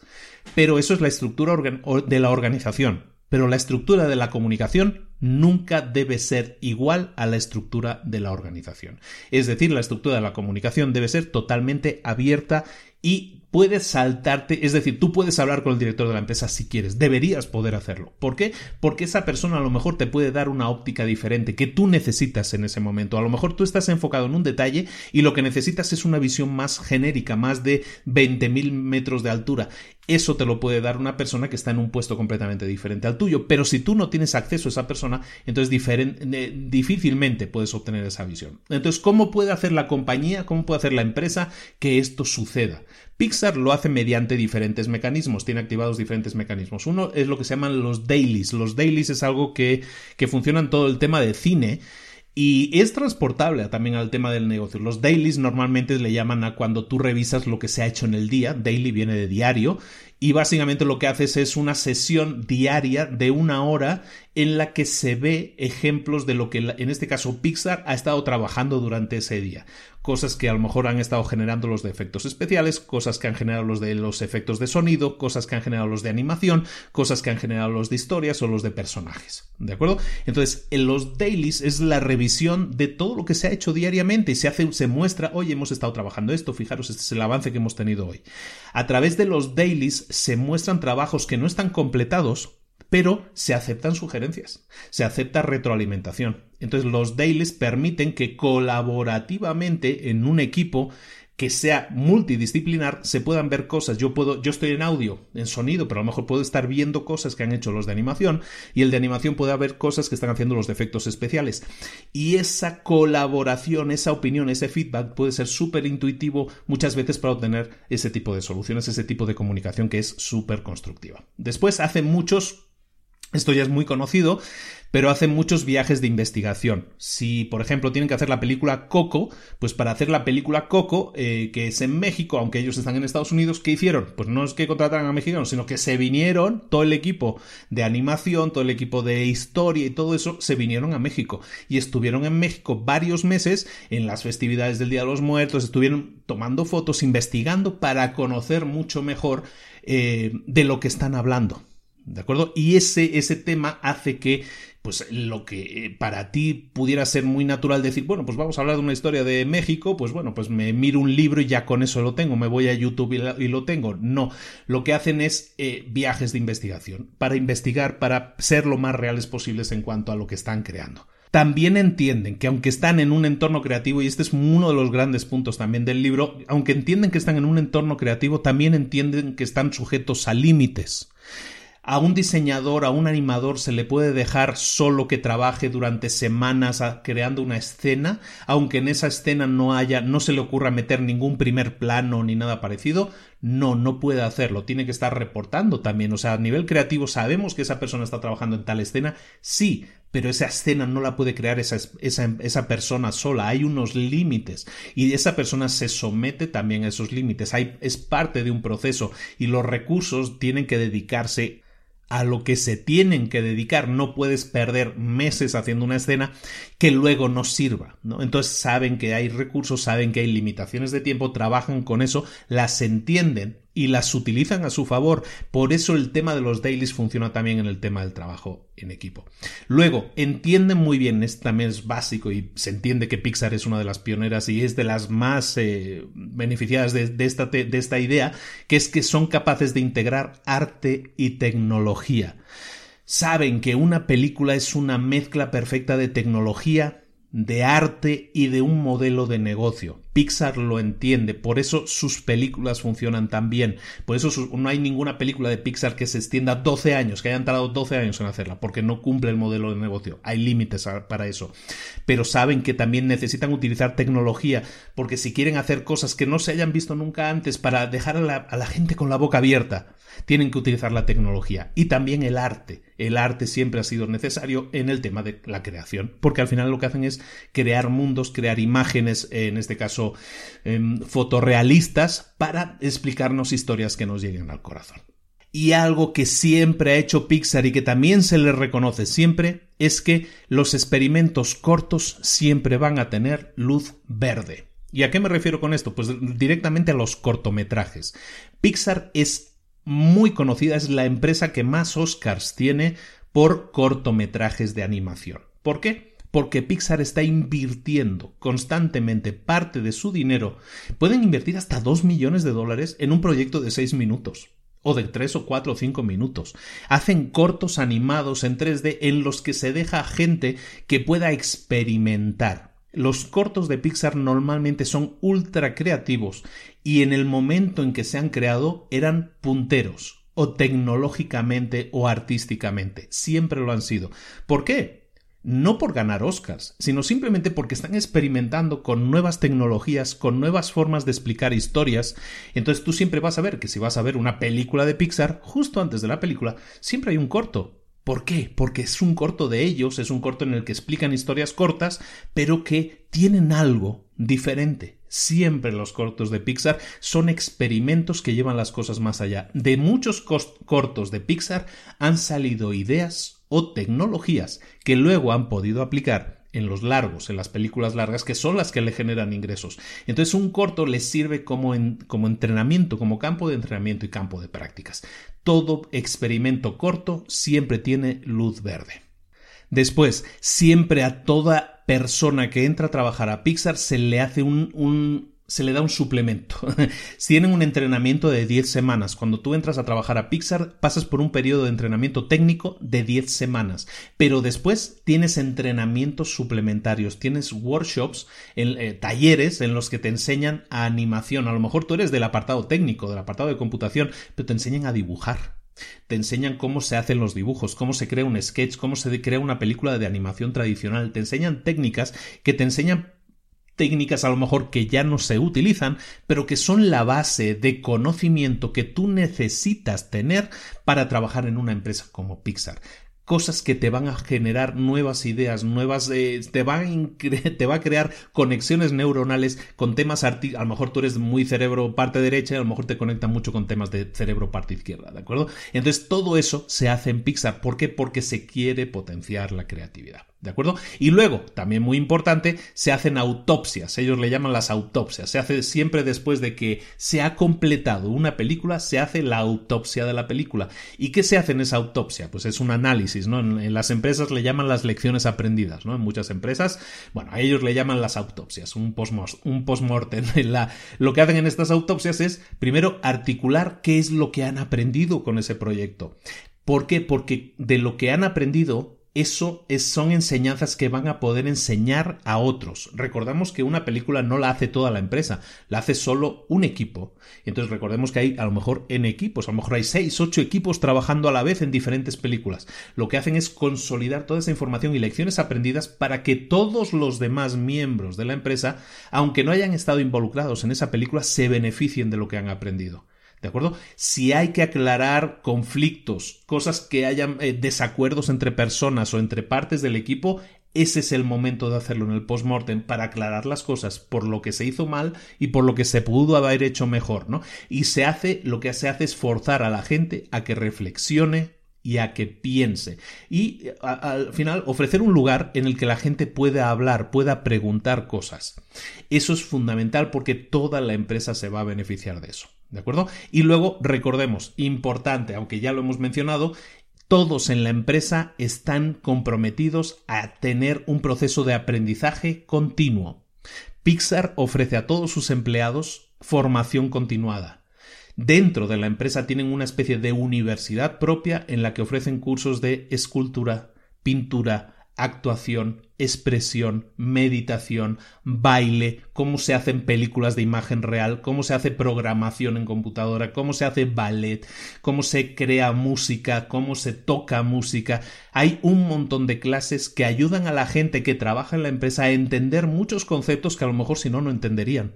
Pero eso es la estructura de la organización. Pero la estructura de la comunicación nunca debe ser igual a la estructura de la organización. Es decir, la estructura de la comunicación debe ser totalmente abierta y puedes saltarte, es decir, tú puedes hablar con el director de la empresa si quieres, deberías poder hacerlo. ¿Por qué? Porque esa persona a lo mejor te puede dar una óptica diferente que tú necesitas en ese momento. A lo mejor tú estás enfocado en un detalle y lo que necesitas es una visión más genérica, más de 20.000 metros de altura. Eso te lo puede dar una persona que está en un puesto completamente diferente al tuyo. Pero si tú no tienes acceso a esa persona, entonces eh, difícilmente puedes obtener esa visión. Entonces, ¿cómo puede hacer la compañía, cómo puede hacer la empresa que esto suceda? Pixar lo hace mediante diferentes mecanismos, tiene activados diferentes mecanismos. Uno es lo que se llaman los dailies. Los dailies es algo que, que funciona en todo el tema de cine. Y es transportable también al tema del negocio. Los dailies normalmente le llaman a cuando tú revisas lo que se ha hecho en el día. Daily viene de diario y básicamente lo que haces es una sesión diaria de una hora en la que se ve ejemplos de lo que en este caso Pixar ha estado trabajando durante ese día. Cosas que a lo mejor han estado generando los de efectos especiales, cosas que han generado los de los efectos de sonido, cosas que han generado los de animación, cosas que han generado los de historias o los de personajes. ¿De acuerdo? Entonces, en los dailies es la revisión de todo lo que se ha hecho diariamente y se hace, se muestra, oye, hemos estado trabajando esto, fijaros, este es el avance que hemos tenido hoy. A través de los dailies se muestran trabajos que no están completados, pero se aceptan sugerencias, se acepta retroalimentación. Entonces los dailies permiten que colaborativamente en un equipo que sea multidisciplinar se puedan ver cosas. Yo puedo, yo estoy en audio, en sonido, pero a lo mejor puedo estar viendo cosas que han hecho los de animación y el de animación puede haber cosas que están haciendo los de efectos especiales. Y esa colaboración, esa opinión, ese feedback puede ser súper intuitivo muchas veces para obtener ese tipo de soluciones, ese tipo de comunicación que es súper constructiva. Después hace muchos esto ya es muy conocido, pero hacen muchos viajes de investigación. Si, por ejemplo, tienen que hacer la película Coco, pues para hacer la película Coco, eh, que es en México, aunque ellos están en Estados Unidos, ¿qué hicieron? Pues no es que contrataran a mexicanos, sino que se vinieron, todo el equipo de animación, todo el equipo de historia y todo eso, se vinieron a México. Y estuvieron en México varios meses en las festividades del Día de los Muertos, estuvieron tomando fotos, investigando para conocer mucho mejor eh, de lo que están hablando. ¿De acuerdo? Y ese, ese tema hace que, pues, lo que eh, para ti pudiera ser muy natural decir, bueno, pues vamos a hablar de una historia de México, pues bueno, pues me miro un libro y ya con eso lo tengo, me voy a YouTube y, lo tengo. No, lo que hacen es eh, viajes de investigación, para investigar, para ser lo más reales posibles en cuanto a lo que están creando también entienden que aunque están en un entorno creativo, y este es uno de los grandes puntos también del libro, aunque entienden que están en un entorno creativo, también entienden que están sujetos a límites a un diseñador, a un animador se le puede dejar solo que trabaje durante semanas creando una escena, aunque en esa escena no haya, no se le ocurra meter ningún primer plano ni nada parecido, no, no puede hacerlo, tiene que estar reportando también, o sea, a nivel creativo sabemos que esa persona está trabajando en tal escena, sí, pero esa escena no la puede crear esa, esa, esa, persona sola, hay unos límites y esa persona se somete también a esos límites, hay, es parte de un proceso y los recursos tienen que dedicarse a lo que se tienen que dedicar. No puedes perder meses haciendo una escena que luego no sirva. ¿no? Entonces saben que hay recursos, saben que hay limitaciones de tiempo, trabajan con eso, las entienden y las utilizan a su favor. Por eso el tema de los dailies funciona también en el tema del trabajo en equipo. Luego, entienden muy bien, esto también es básico y se entiende que Pixar es una de las pioneras y es de las más eh, beneficiadas de, esta, de esta idea, que es que son capaces de integrar arte y tecnología. Saben que una película es una mezcla perfecta de tecnología, de arte y de un modelo de negocio. Pixar lo entiende, por eso sus películas funcionan tan bien. Por eso no hay ninguna película de Pixar que se extienda 12 años, que hayan tardado 12 años en hacerla, porque no cumple el modelo de negocio. Hay límites para eso. Pero saben que también necesitan utilizar tecnología, porque si quieren hacer cosas que no se hayan visto nunca antes para dejar a la, a la gente con la boca abierta, tienen que utilizar la tecnología y también el arte. El arte siempre ha sido necesario en el tema de la creación, porque al final lo que hacen es crear mundos, crear imágenes, en este caso em, fotorrealistas, para explicarnos historias que nos lleguen al corazón. Y algo que siempre ha hecho Pixar y que también se le reconoce siempre es que los experimentos cortos siempre van a tener luz verde. ¿Y a qué me refiero con esto? Pues directamente a los cortometrajes. Pixar es muy conocida, es la empresa que más Oscars tiene por cortometrajes de animación. ¿Por qué? Porque Pixar está invirtiendo constantemente parte de su dinero. Pueden invertir hasta 2 millones de dólares en un proyecto de 6 minutos o de 3 o 4 o 5 minutos. Hacen cortos animados en 3D en los que se deja a gente que pueda experimentar. Los cortos de Pixar normalmente son ultra creativos y en el momento en que se han creado eran punteros o tecnológicamente o artísticamente. Siempre lo han sido. ¿Por qué? No por ganar Oscars, sino simplemente porque están experimentando con nuevas tecnologías, con nuevas formas de explicar historias. Entonces tú siempre vas a ver que si vas a ver una película de Pixar, justo antes de la película, siempre hay un corto ¿Por qué? Porque es un corto de ellos, es un corto en el que explican historias cortas, pero que tienen algo diferente. Siempre los cortos de Pixar son experimentos que llevan las cosas más allá. De muchos cortos de Pixar han salido ideas o tecnologías que luego han podido aplicar en los largos, en las películas largas, que son las que le generan ingresos. Entonces un corto les sirve como, como entrenamiento, como campo de entrenamiento y campo de prácticas. Todo experimento corto siempre tiene luz verde. Después, siempre a toda persona que entra a trabajar a Pixar se le hace un, un se le da un suplemento. <laughs> Tienen un entrenamiento de 10 semanas. Cuando tú entras a trabajar a Pixar, pasas por un periodo de entrenamiento técnico de 10 semanas. Pero después tienes entrenamientos suplementarios, tienes workshops, eh, talleres en los que te enseñan a animación. A lo mejor tú eres del apartado técnico, del apartado de computación, pero te enseñan a dibujar. Te enseñan cómo se hacen los dibujos, cómo se crea un sketch, cómo se crea una película de animación tradicional. Te enseñan técnicas que te enseñan técnicas a lo mejor que ya no se utilizan, pero que son la base de conocimiento que tú necesitas tener para trabajar en una empresa como Pixar cosas que te van a generar nuevas ideas, nuevas, eh, te, van <laughs> te va a crear conexiones neuronales con temas, a lo mejor tú eres muy cerebro parte derecha y a lo mejor te conecta mucho con temas de cerebro parte izquierda, ¿de acuerdo? Entonces todo eso se hace en Pixar, ¿por qué? Porque se quiere potenciar la creatividad. ¿De acuerdo? Y luego, también muy importante, se hacen autopsias. Ellos le llaman las autopsias. Se hace siempre después de que se ha completado una película, se hace la autopsia de la película. ¿Y qué se hace en esa autopsia? Pues es un análisis, ¿no? En, las empresas le llaman las lecciones aprendidas, ¿no? En muchas empresas, bueno, a ellos le llaman las autopsias, un post-mortem. lo que hacen en estas autopsias es, primero, articular qué es lo que han aprendido con ese proyecto. ¿Por qué? Porque de lo que han aprendido eso son enseñanzas que van a poder enseñar a otros. Recordamos que una película no la hace toda la empresa, la hace solo un equipo. Entonces recordemos que hay a lo mejor en equipos, a lo mejor hay seis, ocho equipos trabajando a la vez en diferentes películas. Lo que hacen es consolidar toda esa información y lecciones aprendidas para que todos los demás miembros de la empresa, aunque no hayan estado involucrados en esa película, se beneficien de lo que han aprendido. ¿De acuerdo? Si hay que aclarar conflictos, cosas que hayan eh, desacuerdos entre personas o entre partes del equipo, ese es el momento de hacerlo en el post-mortem para aclarar las cosas por lo que se hizo mal y por lo que se pudo haber hecho mejor, ¿no? Y se hace, lo que se hace es forzar a la gente a que reflexione, y a que piense. Y al final ofrecer un lugar en el que la gente pueda hablar, pueda preguntar cosas. Eso es fundamental porque toda la empresa se va a beneficiar de eso. ¿De acuerdo? Y luego recordemos, importante, aunque ya lo hemos mencionado, todos en la empresa están comprometidos a tener un proceso de aprendizaje continuo. Pixar ofrece a todos sus empleados formación continuada. Dentro de la empresa tienen una especie de universidad propia en la que ofrecen cursos de escultura, pintura, actuación, expresión, meditación, baile, cómo se hacen películas de imagen real, cómo se hace programación en computadora, cómo se hace ballet, cómo se crea música, cómo se toca música. Hay un montón de clases que ayudan a la gente que trabaja en la empresa a entender muchos conceptos que a lo mejor si no no entenderían.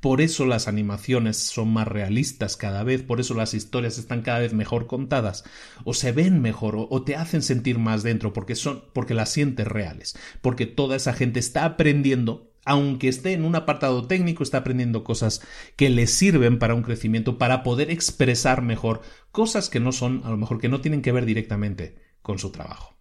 Por eso las animaciones son más realistas cada vez, por eso las historias están cada vez mejor contadas, o se ven mejor, o, te hacen sentir más dentro, porque son, porque las sientes reales, porque toda esa gente está aprendiendo aunque esté en un apartado técnico, está aprendiendo cosas que le sirven para un crecimiento, para poder expresar mejor cosas que no son, a lo mejor que no tienen que ver directamente con su trabajo.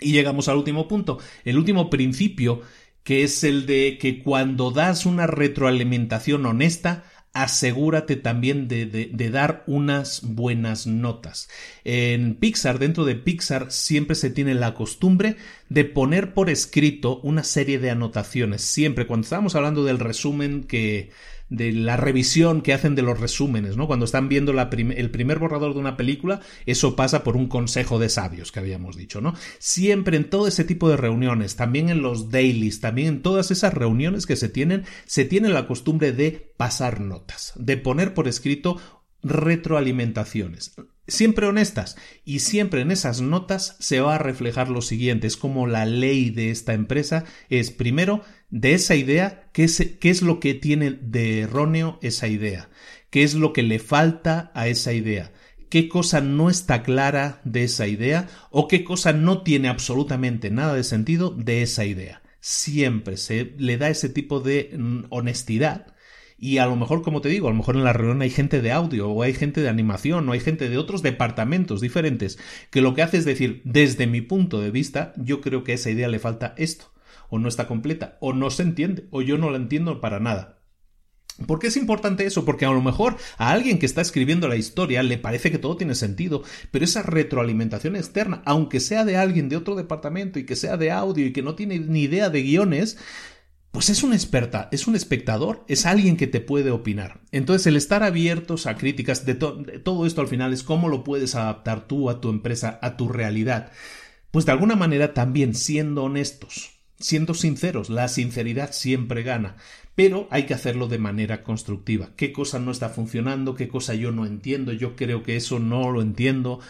Y llegamos al último punto, el último principio que es el de que cuando das una retroalimentación honesta, asegúrate también de, de, dar unas buenas notas. En Pixar, dentro de Pixar, siempre se tiene la costumbre de poner por escrito una serie de anotaciones. Siempre, cuando estábamos hablando del resumen que de la revisión que hacen de los resúmenes, ¿no? Cuando están viendo el primer borrador de una película, eso pasa por un consejo de sabios que habíamos dicho, ¿no? Siempre en todo ese tipo de reuniones, también en los dailies, también en todas esas reuniones que se tienen, se tiene la costumbre de pasar notas, de poner por escrito retroalimentaciones siempre honestas y siempre en esas notas se va a reflejar lo siguiente es como la ley de esta empresa es primero de esa idea, qué es, qué es lo que tiene de erróneo esa idea, qué es lo que le falta a esa idea, qué cosa no está clara de esa idea o qué cosa no tiene absolutamente nada de sentido de esa idea. Siempre se le da ese tipo de mm, honestidad y a lo mejor, como te digo, a lo mejor en la reunión hay gente de audio, o hay gente de animación, o hay gente de otros departamentos diferentes, que lo que hace es decir, desde mi punto de vista, yo creo que a esa idea le falta esto, o no está completa, o no se entiende, o yo no la entiendo para nada. ¿Por qué es importante eso? Porque a lo mejor a alguien que está escribiendo la historia le parece que todo tiene sentido, pero esa retroalimentación externa, aunque sea de alguien de otro departamento y que sea de audio y que no tiene ni idea de guiones, pues es un experta, es un espectador, es alguien que te puede opinar. Entonces, el estar abiertos a críticas de, todo esto al final es cómo lo puedes adaptar tú a tu empresa, a tu realidad. Pues de alguna manera también siendo honestos, siendo sinceros, la sinceridad siempre gana, pero hay que hacerlo de manera constructiva. ¿Qué cosa no está funcionando? ¿Qué cosa yo no entiendo? Yo creo que eso no lo entiendo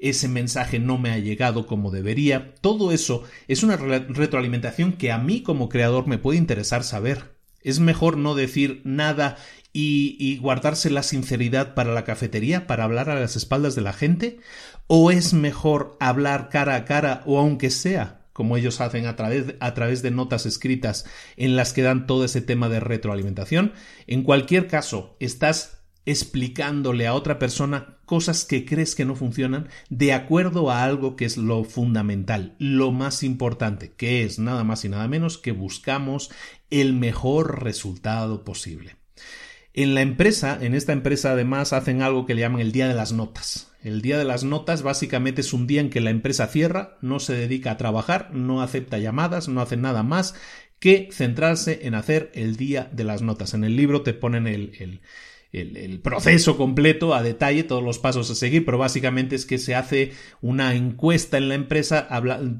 ese mensaje no me ha llegado como debería. Todo eso es una retroalimentación que a mí como creador me puede interesar saber. Es mejor no decir nada y, guardarse la sinceridad para la cafetería, para hablar a las espaldas de la gente? ¿O es mejor hablar cara a cara o aunque sea como ellos hacen a través, a través de notas escritas en las que dan todo ese tema de retroalimentación? En cualquier caso, estás explicándole a otra persona cosas que crees que no funcionan de acuerdo a algo que es lo fundamental, lo más importante, que es nada más y nada menos que buscamos el mejor resultado posible. En la empresa, en esta empresa además hacen algo que le llaman el día de las notas. El día de las notas básicamente es un día en que la empresa cierra, no se dedica a trabajar, no acepta llamadas, no hace nada más que centrarse en hacer el día de las notas. En el libro te ponen el, el, proceso completo a detalle, todos los pasos a seguir, pero básicamente es que se hace una encuesta en la empresa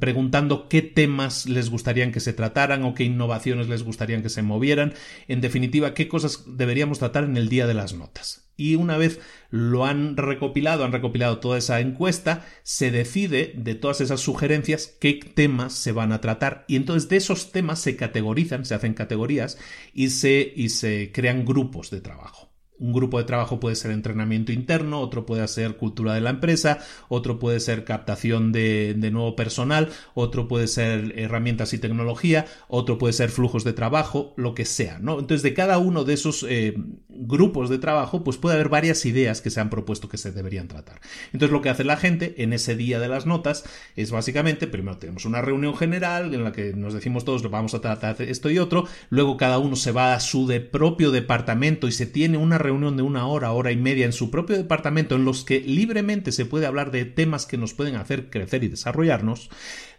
preguntando qué temas les gustarían que se trataran o qué innovaciones les gustarían que se movieran, en definitiva, qué cosas deberíamos tratar en el día de las notas. Y una vez lo han recopilado, han recopilado toda esa encuesta, se decide de todas esas sugerencias qué temas se van a tratar y entonces de esos temas se categorizan, se hacen categorías y se, y se crean grupos de trabajo. Un grupo de trabajo puede ser entrenamiento interno, otro puede ser cultura de la empresa, otro puede ser captación de, nuevo personal, otro puede ser herramientas y tecnología, otro puede ser flujos de trabajo, lo que sea, ¿no? Entonces, de cada uno de esos eh, grupos de trabajo, pues puede haber varias ideas que se han propuesto que se deberían tratar. Entonces, lo que hace la gente en ese día de las notas es básicamente, primero tenemos una reunión general en la que nos decimos todos, vamos a tratar esto y otro, luego cada uno se va a su de propio departamento y se tiene una reunión reunión de una hora, hora y media en su propio departamento en los que libremente se puede hablar de temas que nos pueden hacer crecer y desarrollarnos,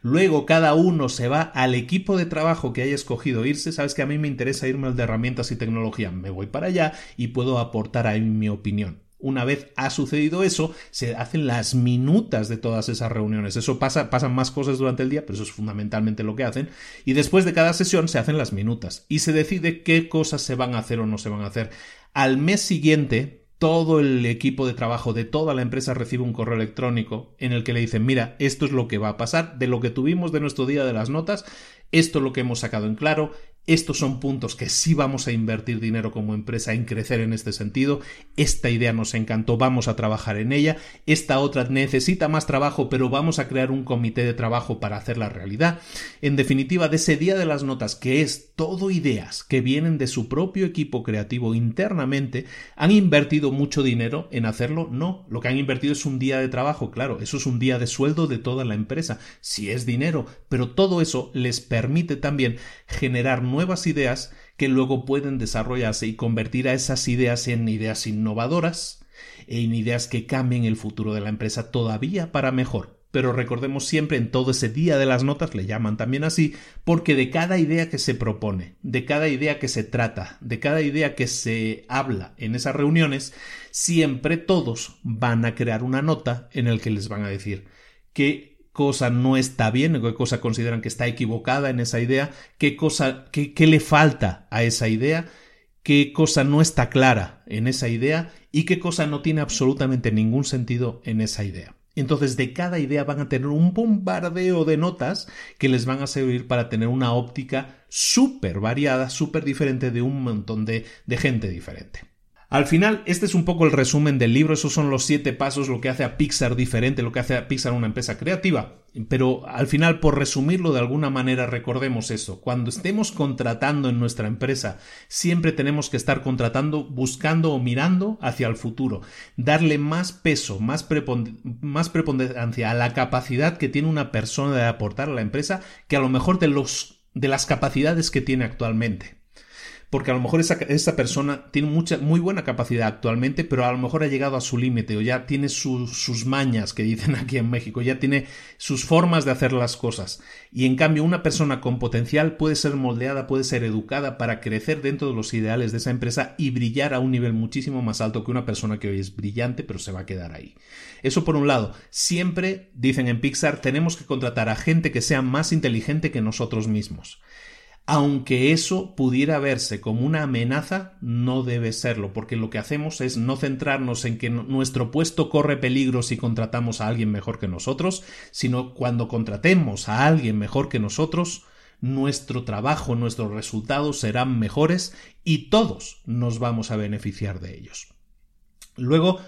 luego cada uno se va al equipo de trabajo que haya escogido irse, sabes que a mí me interesa irme al de herramientas y tecnología, me voy para allá y puedo aportar ahí mi opinión. Una vez ha sucedido eso, se hacen las minutas de todas esas reuniones. Eso pasa, pasan más cosas durante el día, pero eso es fundamentalmente lo que hacen. Y después de cada sesión se hacen las minutas y se decide qué cosas se van a hacer o no se van a hacer. Al mes siguiente, todo el equipo de trabajo de toda la empresa recibe un correo electrónico en el que le dicen, mira, esto es lo que va a pasar, de lo que tuvimos de nuestro día de las notas, esto es lo que hemos sacado en claro, estos son puntos que sí vamos a invertir dinero como empresa en crecer en este sentido. Esta idea nos encantó, vamos a trabajar en ella. Esta otra necesita más trabajo, pero vamos a crear un comité de trabajo para hacerla realidad. En definitiva, de ese día de las notas, que es todo ideas que vienen de su propio equipo creativo internamente, ¿han invertido mucho dinero en hacerlo? No, lo que han invertido es un día de trabajo, claro, eso es un día de sueldo de toda la empresa, si es dinero, pero todo eso les permite también generar nuevas ideas que luego pueden desarrollarse y convertir a esas ideas en ideas innovadoras e en ideas que cambien el futuro de la empresa todavía para mejor. Pero recordemos siempre en todo ese día de las notas, le llaman también así, porque de cada idea que se propone, de cada idea que se trata, de cada idea que se habla en esas reuniones, siempre todos van a crear una nota en el que les van a decir que cosa no está bien, qué cosa consideran que está equivocada en esa idea, qué cosa, qué, qué le falta a esa idea, qué cosa no está clara en esa idea y qué cosa no tiene absolutamente ningún sentido en esa idea. Entonces, de cada idea van a tener un bombardeo de notas que les van a servir para tener una óptica súper variada, súper diferente de un montón de, de gente diferente. Al final, este es un poco el resumen del libro, esos son los siete pasos, lo que hace a Pixar diferente, lo que hace a Pixar una empresa creativa. Pero al final, por resumirlo de alguna manera, recordemos eso. Cuando estemos contratando en nuestra empresa, siempre tenemos que estar contratando, buscando o mirando hacia el futuro. Darle más peso, más, preponderancia a la capacidad que tiene una persona de aportar a la empresa que a lo mejor de las capacidades que tiene actualmente porque a lo mejor esa, esa persona tiene mucha, muy buena capacidad actualmente, pero a lo mejor ha llegado a su límite o ya tiene sus mañas, que dicen <laughs> aquí en México, ya tiene sus formas de hacer las cosas. Y en cambio, una persona con potencial puede ser moldeada, puede ser educada para crecer dentro de los ideales de esa empresa y brillar a un nivel muchísimo más alto que una persona que hoy es brillante, pero se va a quedar ahí. Eso por un lado. Siempre, dicen en Pixar, tenemos que contratar a gente que sea más inteligente que nosotros mismos. Aunque eso pudiera verse como una amenaza, no debe serlo, porque lo que hacemos es no centrarnos en que nuestro puesto corre peligro si contratamos a alguien mejor que nosotros, sino cuando contratemos a alguien mejor que nosotros, nuestro trabajo, nuestros resultados serán mejores y todos nos vamos a beneficiar de ellos. Luego,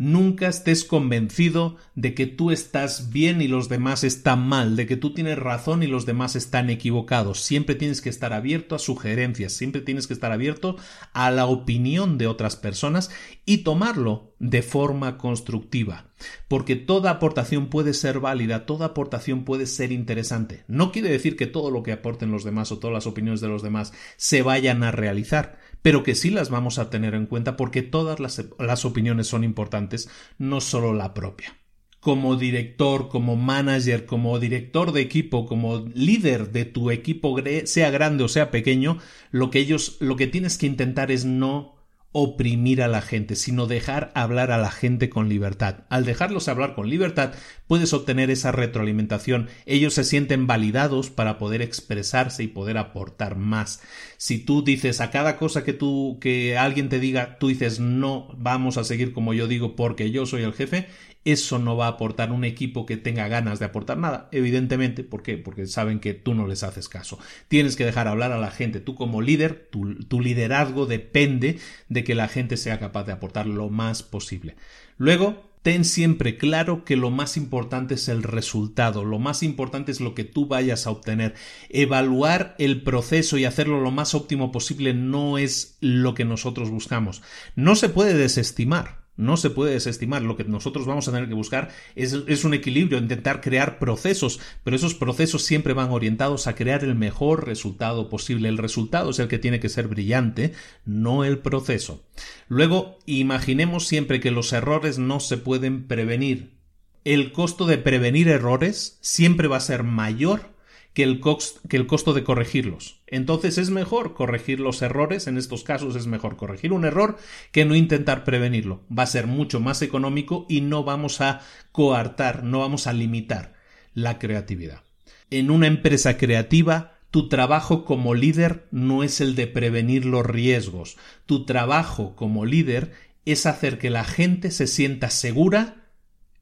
Nunca estés convencido de que tú estás bien y los demás están mal, de que tú tienes razón y los demás están equivocados. Siempre tienes que estar abierto a sugerencias, siempre tienes que estar abierto a la opinión de otras personas y tomarlo de forma constructiva. Porque toda aportación puede ser válida, toda aportación puede ser interesante. No quiere decir que todo lo que aporten los demás o todas las opiniones de los demás se vayan a realizar pero que sí las vamos a tener en cuenta porque todas las, opiniones son importantes, no solo la propia. Como director, como manager, como director de equipo, como líder de tu equipo, sea grande o sea pequeño, lo que ellos, lo que tienes que intentar es no oprimir a la gente, sino dejar hablar a la gente con libertad. Al dejarlos hablar con libertad, puedes obtener esa retroalimentación. Ellos se sienten validados para poder expresarse y poder aportar más. Si tú dices a cada cosa que tú que alguien te diga, tú dices no, vamos a seguir como yo digo porque yo soy el jefe, eso no va a aportar un equipo que tenga ganas de aportar nada, evidentemente, ¿por qué? Porque saben que tú no les haces caso. Tienes que dejar hablar a la gente, tú como líder, tu, tu liderazgo depende de que la gente sea capaz de aportar lo más posible. Luego, ten siempre claro que lo más importante es el resultado, lo más importante es lo que tú vayas a obtener. Evaluar el proceso y hacerlo lo más óptimo posible no es lo que nosotros buscamos. No se puede desestimar no se puede desestimar. Lo que nosotros vamos a tener que buscar es, un equilibrio, intentar crear procesos, pero esos procesos siempre van orientados a crear el mejor resultado posible. El resultado es el que tiene que ser brillante, no el proceso. Luego, imaginemos siempre que los errores no se pueden prevenir. El costo de prevenir errores siempre va a ser mayor que el, que el costo de corregirlos. Entonces es mejor corregir los errores, en estos casos es mejor corregir un error que no intentar prevenirlo. Va a ser mucho más económico y no vamos a coartar, no vamos a limitar la creatividad. En una empresa creativa, tu trabajo como líder no es el de prevenir los riesgos. Tu trabajo como líder es hacer que la gente se sienta segura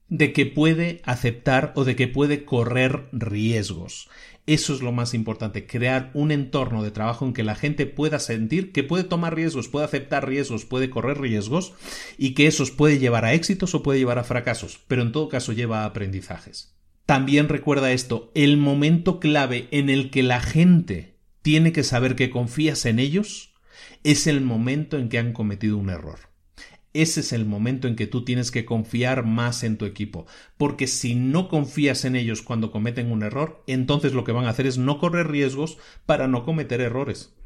de que puede aceptar o de que puede correr riesgos. Eso es lo más importante, crear un entorno de trabajo en que la gente pueda sentir que puede tomar riesgos, puede aceptar riesgos, puede correr riesgos y que esos puede llevar a éxitos o puede llevar a fracasos, pero en todo caso lleva a aprendizajes. También recuerda esto, el momento clave en el que la gente tiene que saber que confías en ellos es el momento en que han cometido un error ese es el momento en que tú tienes que confiar más en tu equipo. Porque si no confías en ellos cuando cometen un error, entonces lo que van a hacer es no correr riesgos para no cometer errores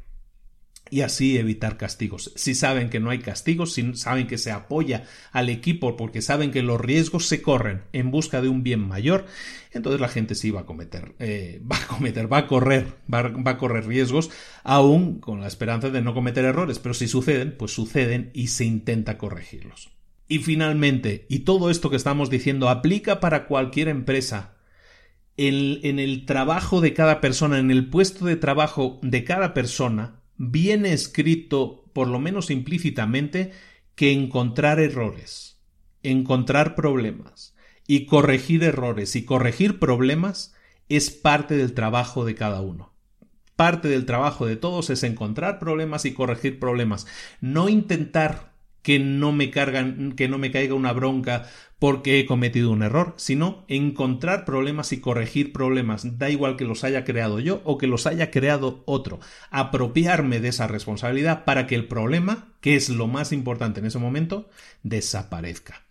y así evitar castigos. Si saben que no hay castigos, si saben que se apoya al equipo porque saben que los riesgos se corren en busca de un bien mayor, entonces la gente sí va a cometer, eh, va a cometer, va a correr, va, va a correr riesgos, aún con la esperanza de no cometer errores, pero si suceden, pues suceden y se intenta corregirlos. Y finalmente, y todo esto que estamos diciendo aplica para cualquier empresa, en el trabajo de cada persona, en el puesto de trabajo de cada persona, viene escrito, por lo menos implícitamente, que encontrar errores, encontrar problemas y corregir errores y corregir problemas es parte del trabajo de cada uno. Parte del trabajo de todos es encontrar problemas y corregir problemas, no intentar que no me cargan, que no me caiga una bronca porque he cometido un error, sino encontrar problemas y corregir problemas, da igual que los haya creado yo o que los haya creado otro, apropiarme de esa responsabilidad para que el problema, que es lo más importante en ese momento, desaparezca.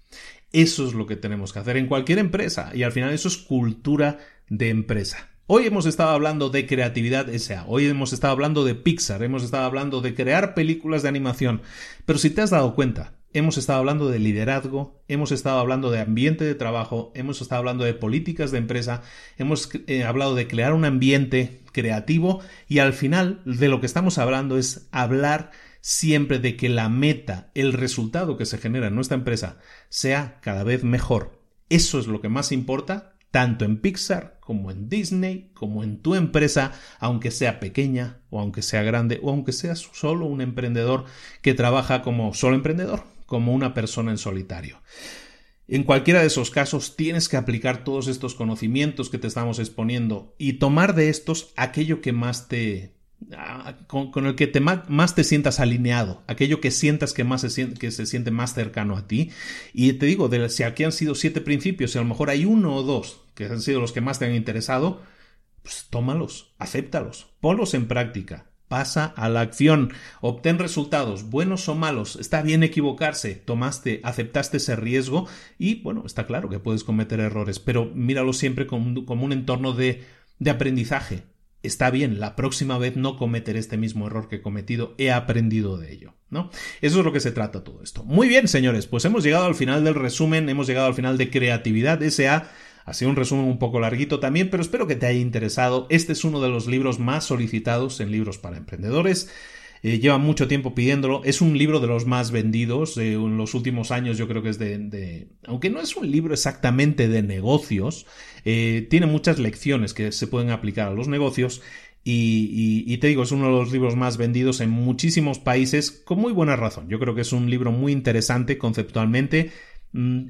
Eso es lo que tenemos que hacer en cualquier empresa y al final eso es cultura de empresa. Hoy hemos estado hablando de creatividad SA, hoy hemos estado hablando de Pixar, hemos estado hablando de crear películas de animación, pero si te has dado cuenta, hemos estado hablando de liderazgo, hemos estado hablando de ambiente de trabajo, hemos estado hablando de políticas de empresa, hemos eh, hablado de crear un ambiente creativo y al final de lo que estamos hablando es hablar siempre de que la meta, el resultado que se genera en nuestra empresa sea cada vez mejor. Eso es lo que más importa, tanto en Pixar como en Disney, como en tu empresa, aunque sea pequeña o aunque sea grande o aunque seas solo un emprendedor que trabaja como solo emprendedor, como una persona en solitario. En cualquiera de esos casos tienes que aplicar todos estos conocimientos que te estamos exponiendo y tomar de estos aquello que más te... con, el que te, más te sientas alineado, aquello que sientas que, más se siente, que se siente más cercano a ti. Y te digo, de, si aquí han sido siete principios y a lo mejor hay uno o dos que han sido los que más te han interesado, pues tómalos, acéptalos, ponlos en práctica pasa a la acción, obtén resultados, buenos o malos, está bien equivocarse, tomaste, aceptaste ese riesgo y bueno, está claro que puedes cometer errores, pero míralo siempre como, un entorno de, de aprendizaje. Está bien, la próxima vez no cometeré este mismo error que he cometido, he aprendido de ello, ¿no? Eso es lo que se trata todo esto. Muy bien, señores, pues hemos llegado al final del resumen, hemos llegado al final de Creatividad S.A., ha sido un resumen un poco larguito también, pero espero que te haya interesado. Este es uno de los libros más solicitados en libros para emprendedores. Eh, lleva mucho tiempo pidiéndolo. Es un libro de los más vendidos. Eh, en los últimos años yo creo que es de, Aunque no es un libro exactamente de negocios, eh, tiene muchas lecciones que se pueden aplicar a los negocios. Y, y, te digo, es uno de los libros más vendidos en muchísimos países con muy buena razón. Yo creo que es un libro muy interesante conceptualmente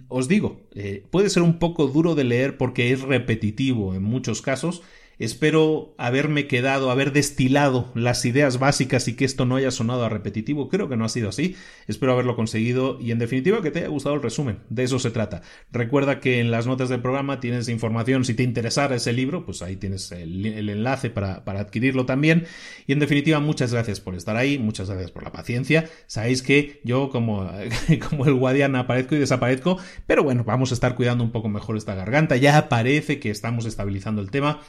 os digo, eh, puede ser un poco duro de leer porque es repetitivo en muchos casos Espero haberme quedado, haber destilado las ideas básicas y que esto no haya sonado a repetitivo. Creo que no ha sido así. Espero haberlo conseguido y en definitiva que te haya gustado el resumen. De eso se trata. Recuerda que en las notas del programa tienes información. Si te interesara ese libro, pues ahí tienes el, enlace para, para, adquirirlo también. Y en definitiva, muchas gracias por estar ahí. Muchas gracias por la paciencia. Sabéis que yo como, <laughs> como el guardián aparezco y desaparezco. Pero bueno, vamos a estar cuidando un poco mejor esta garganta. Ya parece que estamos estabilizando el tema.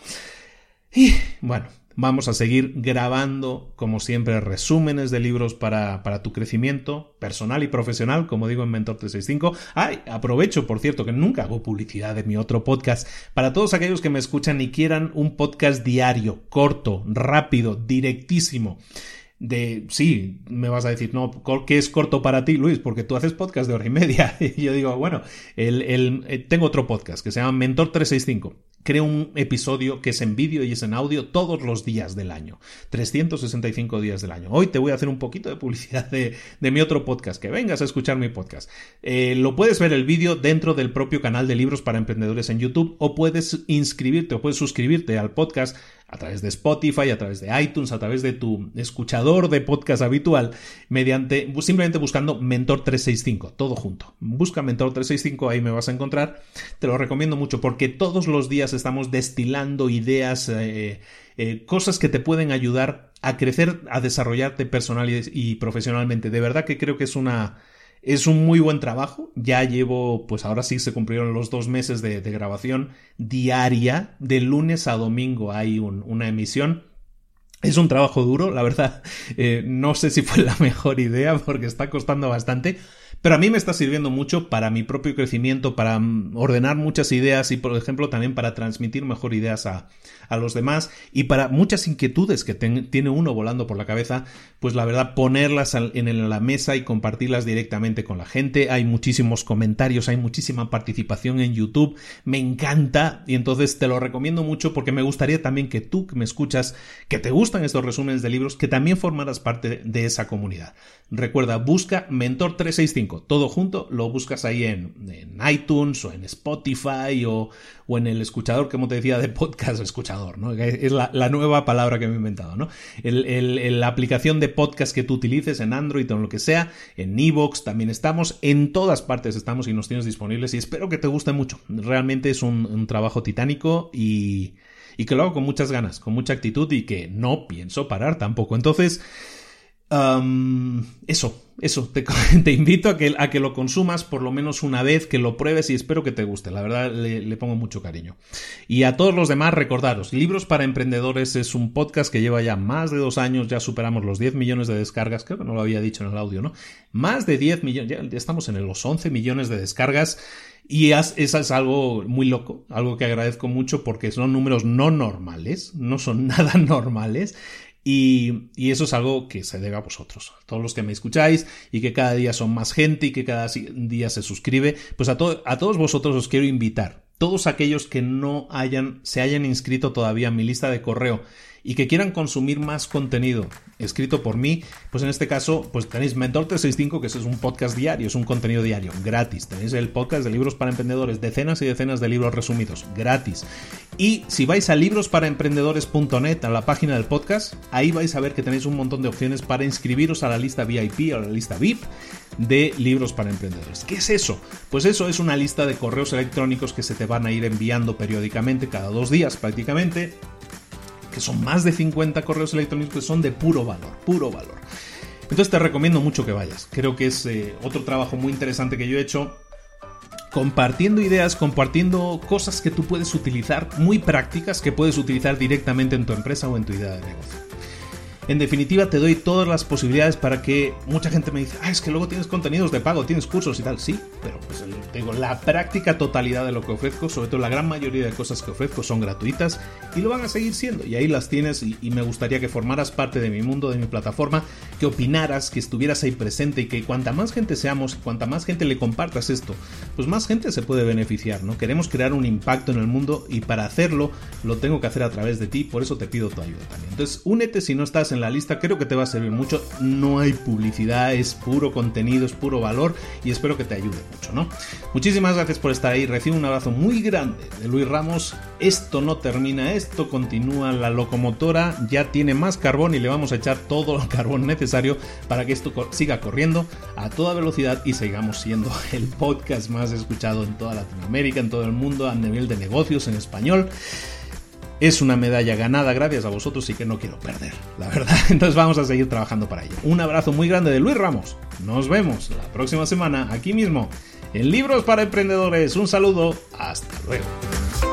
Y bueno, vamos a seguir grabando, como siempre, resúmenes de libros para, para, tu crecimiento personal y profesional, como digo en Mentor 365. Ay, aprovecho, por cierto, que nunca hago publicidad de mi otro podcast. Para todos aquellos que me escuchan y quieran un podcast diario, corto, rápido, directísimo de, sí, me vas a decir, no, ¿qué es corto para ti, Luis? Porque tú haces podcast de hora y media. <laughs> Y yo digo, bueno, el, el, eh, tengo otro podcast que se llama Mentor 365. Creo un episodio que es en vídeo y es en audio todos los días del año. 365 días del año. Hoy te voy a hacer un poquito de publicidad de, de mi otro podcast. Que vengas a escuchar mi podcast. Eh, lo puedes ver el vídeo dentro del propio canal de libros para emprendedores en YouTube o puedes inscribirte o puedes suscribirte al podcast a través de Spotify, a través de iTunes, a través de tu escuchador de podcast habitual, mediante simplemente buscando Mentor 365, todo junto. Busca Mentor 365, ahí me vas a encontrar. Te lo recomiendo mucho porque todos los días estamos destilando ideas, eh, eh, cosas que te pueden ayudar a crecer, a desarrollarte personal y profesionalmente. De verdad que creo que es una es un muy buen trabajo. Ya llevo, pues ahora sí se cumplieron los dos meses de, grabación diaria. De lunes a domingo hay una emisión. Es un trabajo duro, la verdad. <laughs> Eh, no sé si fue la mejor idea porque está costando bastante. Pero a mí me está sirviendo mucho para mi propio crecimiento, para mm, ordenar muchas ideas y, por ejemplo, también para transmitir mejor ideas a, a los demás y para muchas inquietudes que tiene uno volando por la cabeza, pues la verdad ponerlas en la mesa y compartirlas directamente con la gente. Hay muchísimos comentarios, hay muchísima participación en YouTube, me encanta y entonces te lo recomiendo mucho porque me gustaría también que tú que me escuchas, que te gustan estos resúmenes de libros, que también formaras parte de esa comunidad. Recuerda, busca Mentor 365 todo junto, lo buscas ahí en, iTunes o en Spotify o, o, en el escuchador, como te decía, de podcast escuchador, ¿no? Es la, nueva palabra que me he inventado, ¿no? El, la aplicación de podcast que tú utilices en Android o en lo que sea, en Evox también estamos, en todas partes estamos y nos tienes disponibles y espero que te guste mucho. Realmente es un, un trabajo titánico y, y que lo hago con muchas ganas, con mucha actitud y que no pienso parar tampoco. Entonces, eso, eso, <laughs> te, invito a que, a que, lo consumas por lo menos una vez, que lo pruebes y espero que te guste. La verdad, le, pongo mucho cariño. Y a todos los demás, recordaros, Libros para Emprendedores es un podcast que lleva ya más de dos años, ya superamos los 10 millones de descargas, creo que no lo había dicho en el audio, ¿no? Más de 10 millones, ya, estamos en los 11 millones de descargas. Y eso es algo muy loco, algo que agradezco mucho porque son números no normales, no son <laughs> nada normales. Y, eso es algo que se debe a vosotros, a todos los que me escucháis y que cada día son más gente y que cada día se suscribe. Pues a, a todos vosotros os quiero invitar, todos aquellos que no hayan, se hayan inscrito todavía en mi lista de correo y que quieran consumir más contenido escrito por mí, pues en este caso, pues tenéis Mentor 365, que es un podcast diario, es un contenido diario, gratis. Tenéis el podcast de libros para emprendedores, decenas y decenas de libros resumidos, gratis. Y si vais a librosparaemprendedores.net, a la página del podcast, ahí vais a ver que tenéis un montón de opciones para inscribiros a la lista VIP o a la lista VIP de libros para emprendedores. ¿Qué es eso? Pues eso es una lista de correos electrónicos que se te van a ir enviando periódicamente, cada dos días prácticamente, que son más de 50 correos electrónicos que son de puro valor, puro valor. Entonces te recomiendo mucho que vayas. Creo que es eh, otro trabajo muy interesante que yo he hecho compartiendo ideas, compartiendo cosas que tú puedes utilizar, muy prácticas que puedes utilizar directamente en tu empresa o en tu idea de negocio. En definitiva, te doy todas las posibilidades para que mucha gente me dice, ah, es que luego tienes contenidos de pago, tienes cursos y tal. Sí, pero pues tengo la práctica totalidad de lo que ofrezco, sobre todo la gran mayoría de cosas que ofrezco son gratuitas y lo van a seguir siendo. Y ahí las tienes y, me gustaría que formaras parte de mi mundo, de mi plataforma, que opinaras, que estuvieras ahí presente y que cuanta más gente seamos, cuanta más gente le compartas esto, pues más gente se puede beneficiar, ¿no? Queremos crear un impacto en el mundo y para hacerlo lo tengo que hacer a través de ti, por eso te pido tu ayuda también. Entonces, únete si no estás en la lista, creo que te va a servir mucho. No hay publicidad, es puro contenido, es puro valor y espero que te ayude mucho, ¿no? Muchísimas gracias por estar ahí, recibe un abrazo muy grande de Luis Ramos. Esto no termina, esto continúa, la locomotora ya tiene más carbón y le vamos a echar todo el carbón necesario para que esto siga corriendo a toda velocidad y sigamos siendo el podcast más escuchado en toda Latinoamérica, en todo el mundo, a nivel de negocios en español. Es una medalla ganada gracias a vosotros y que no quiero perder, la verdad. <laughs> Entonces vamos a seguir trabajando para ello. Un abrazo muy grande de Luis Ramos. Nos vemos la próxima semana aquí mismo en Libros para Emprendedores. Un saludo. Hasta luego.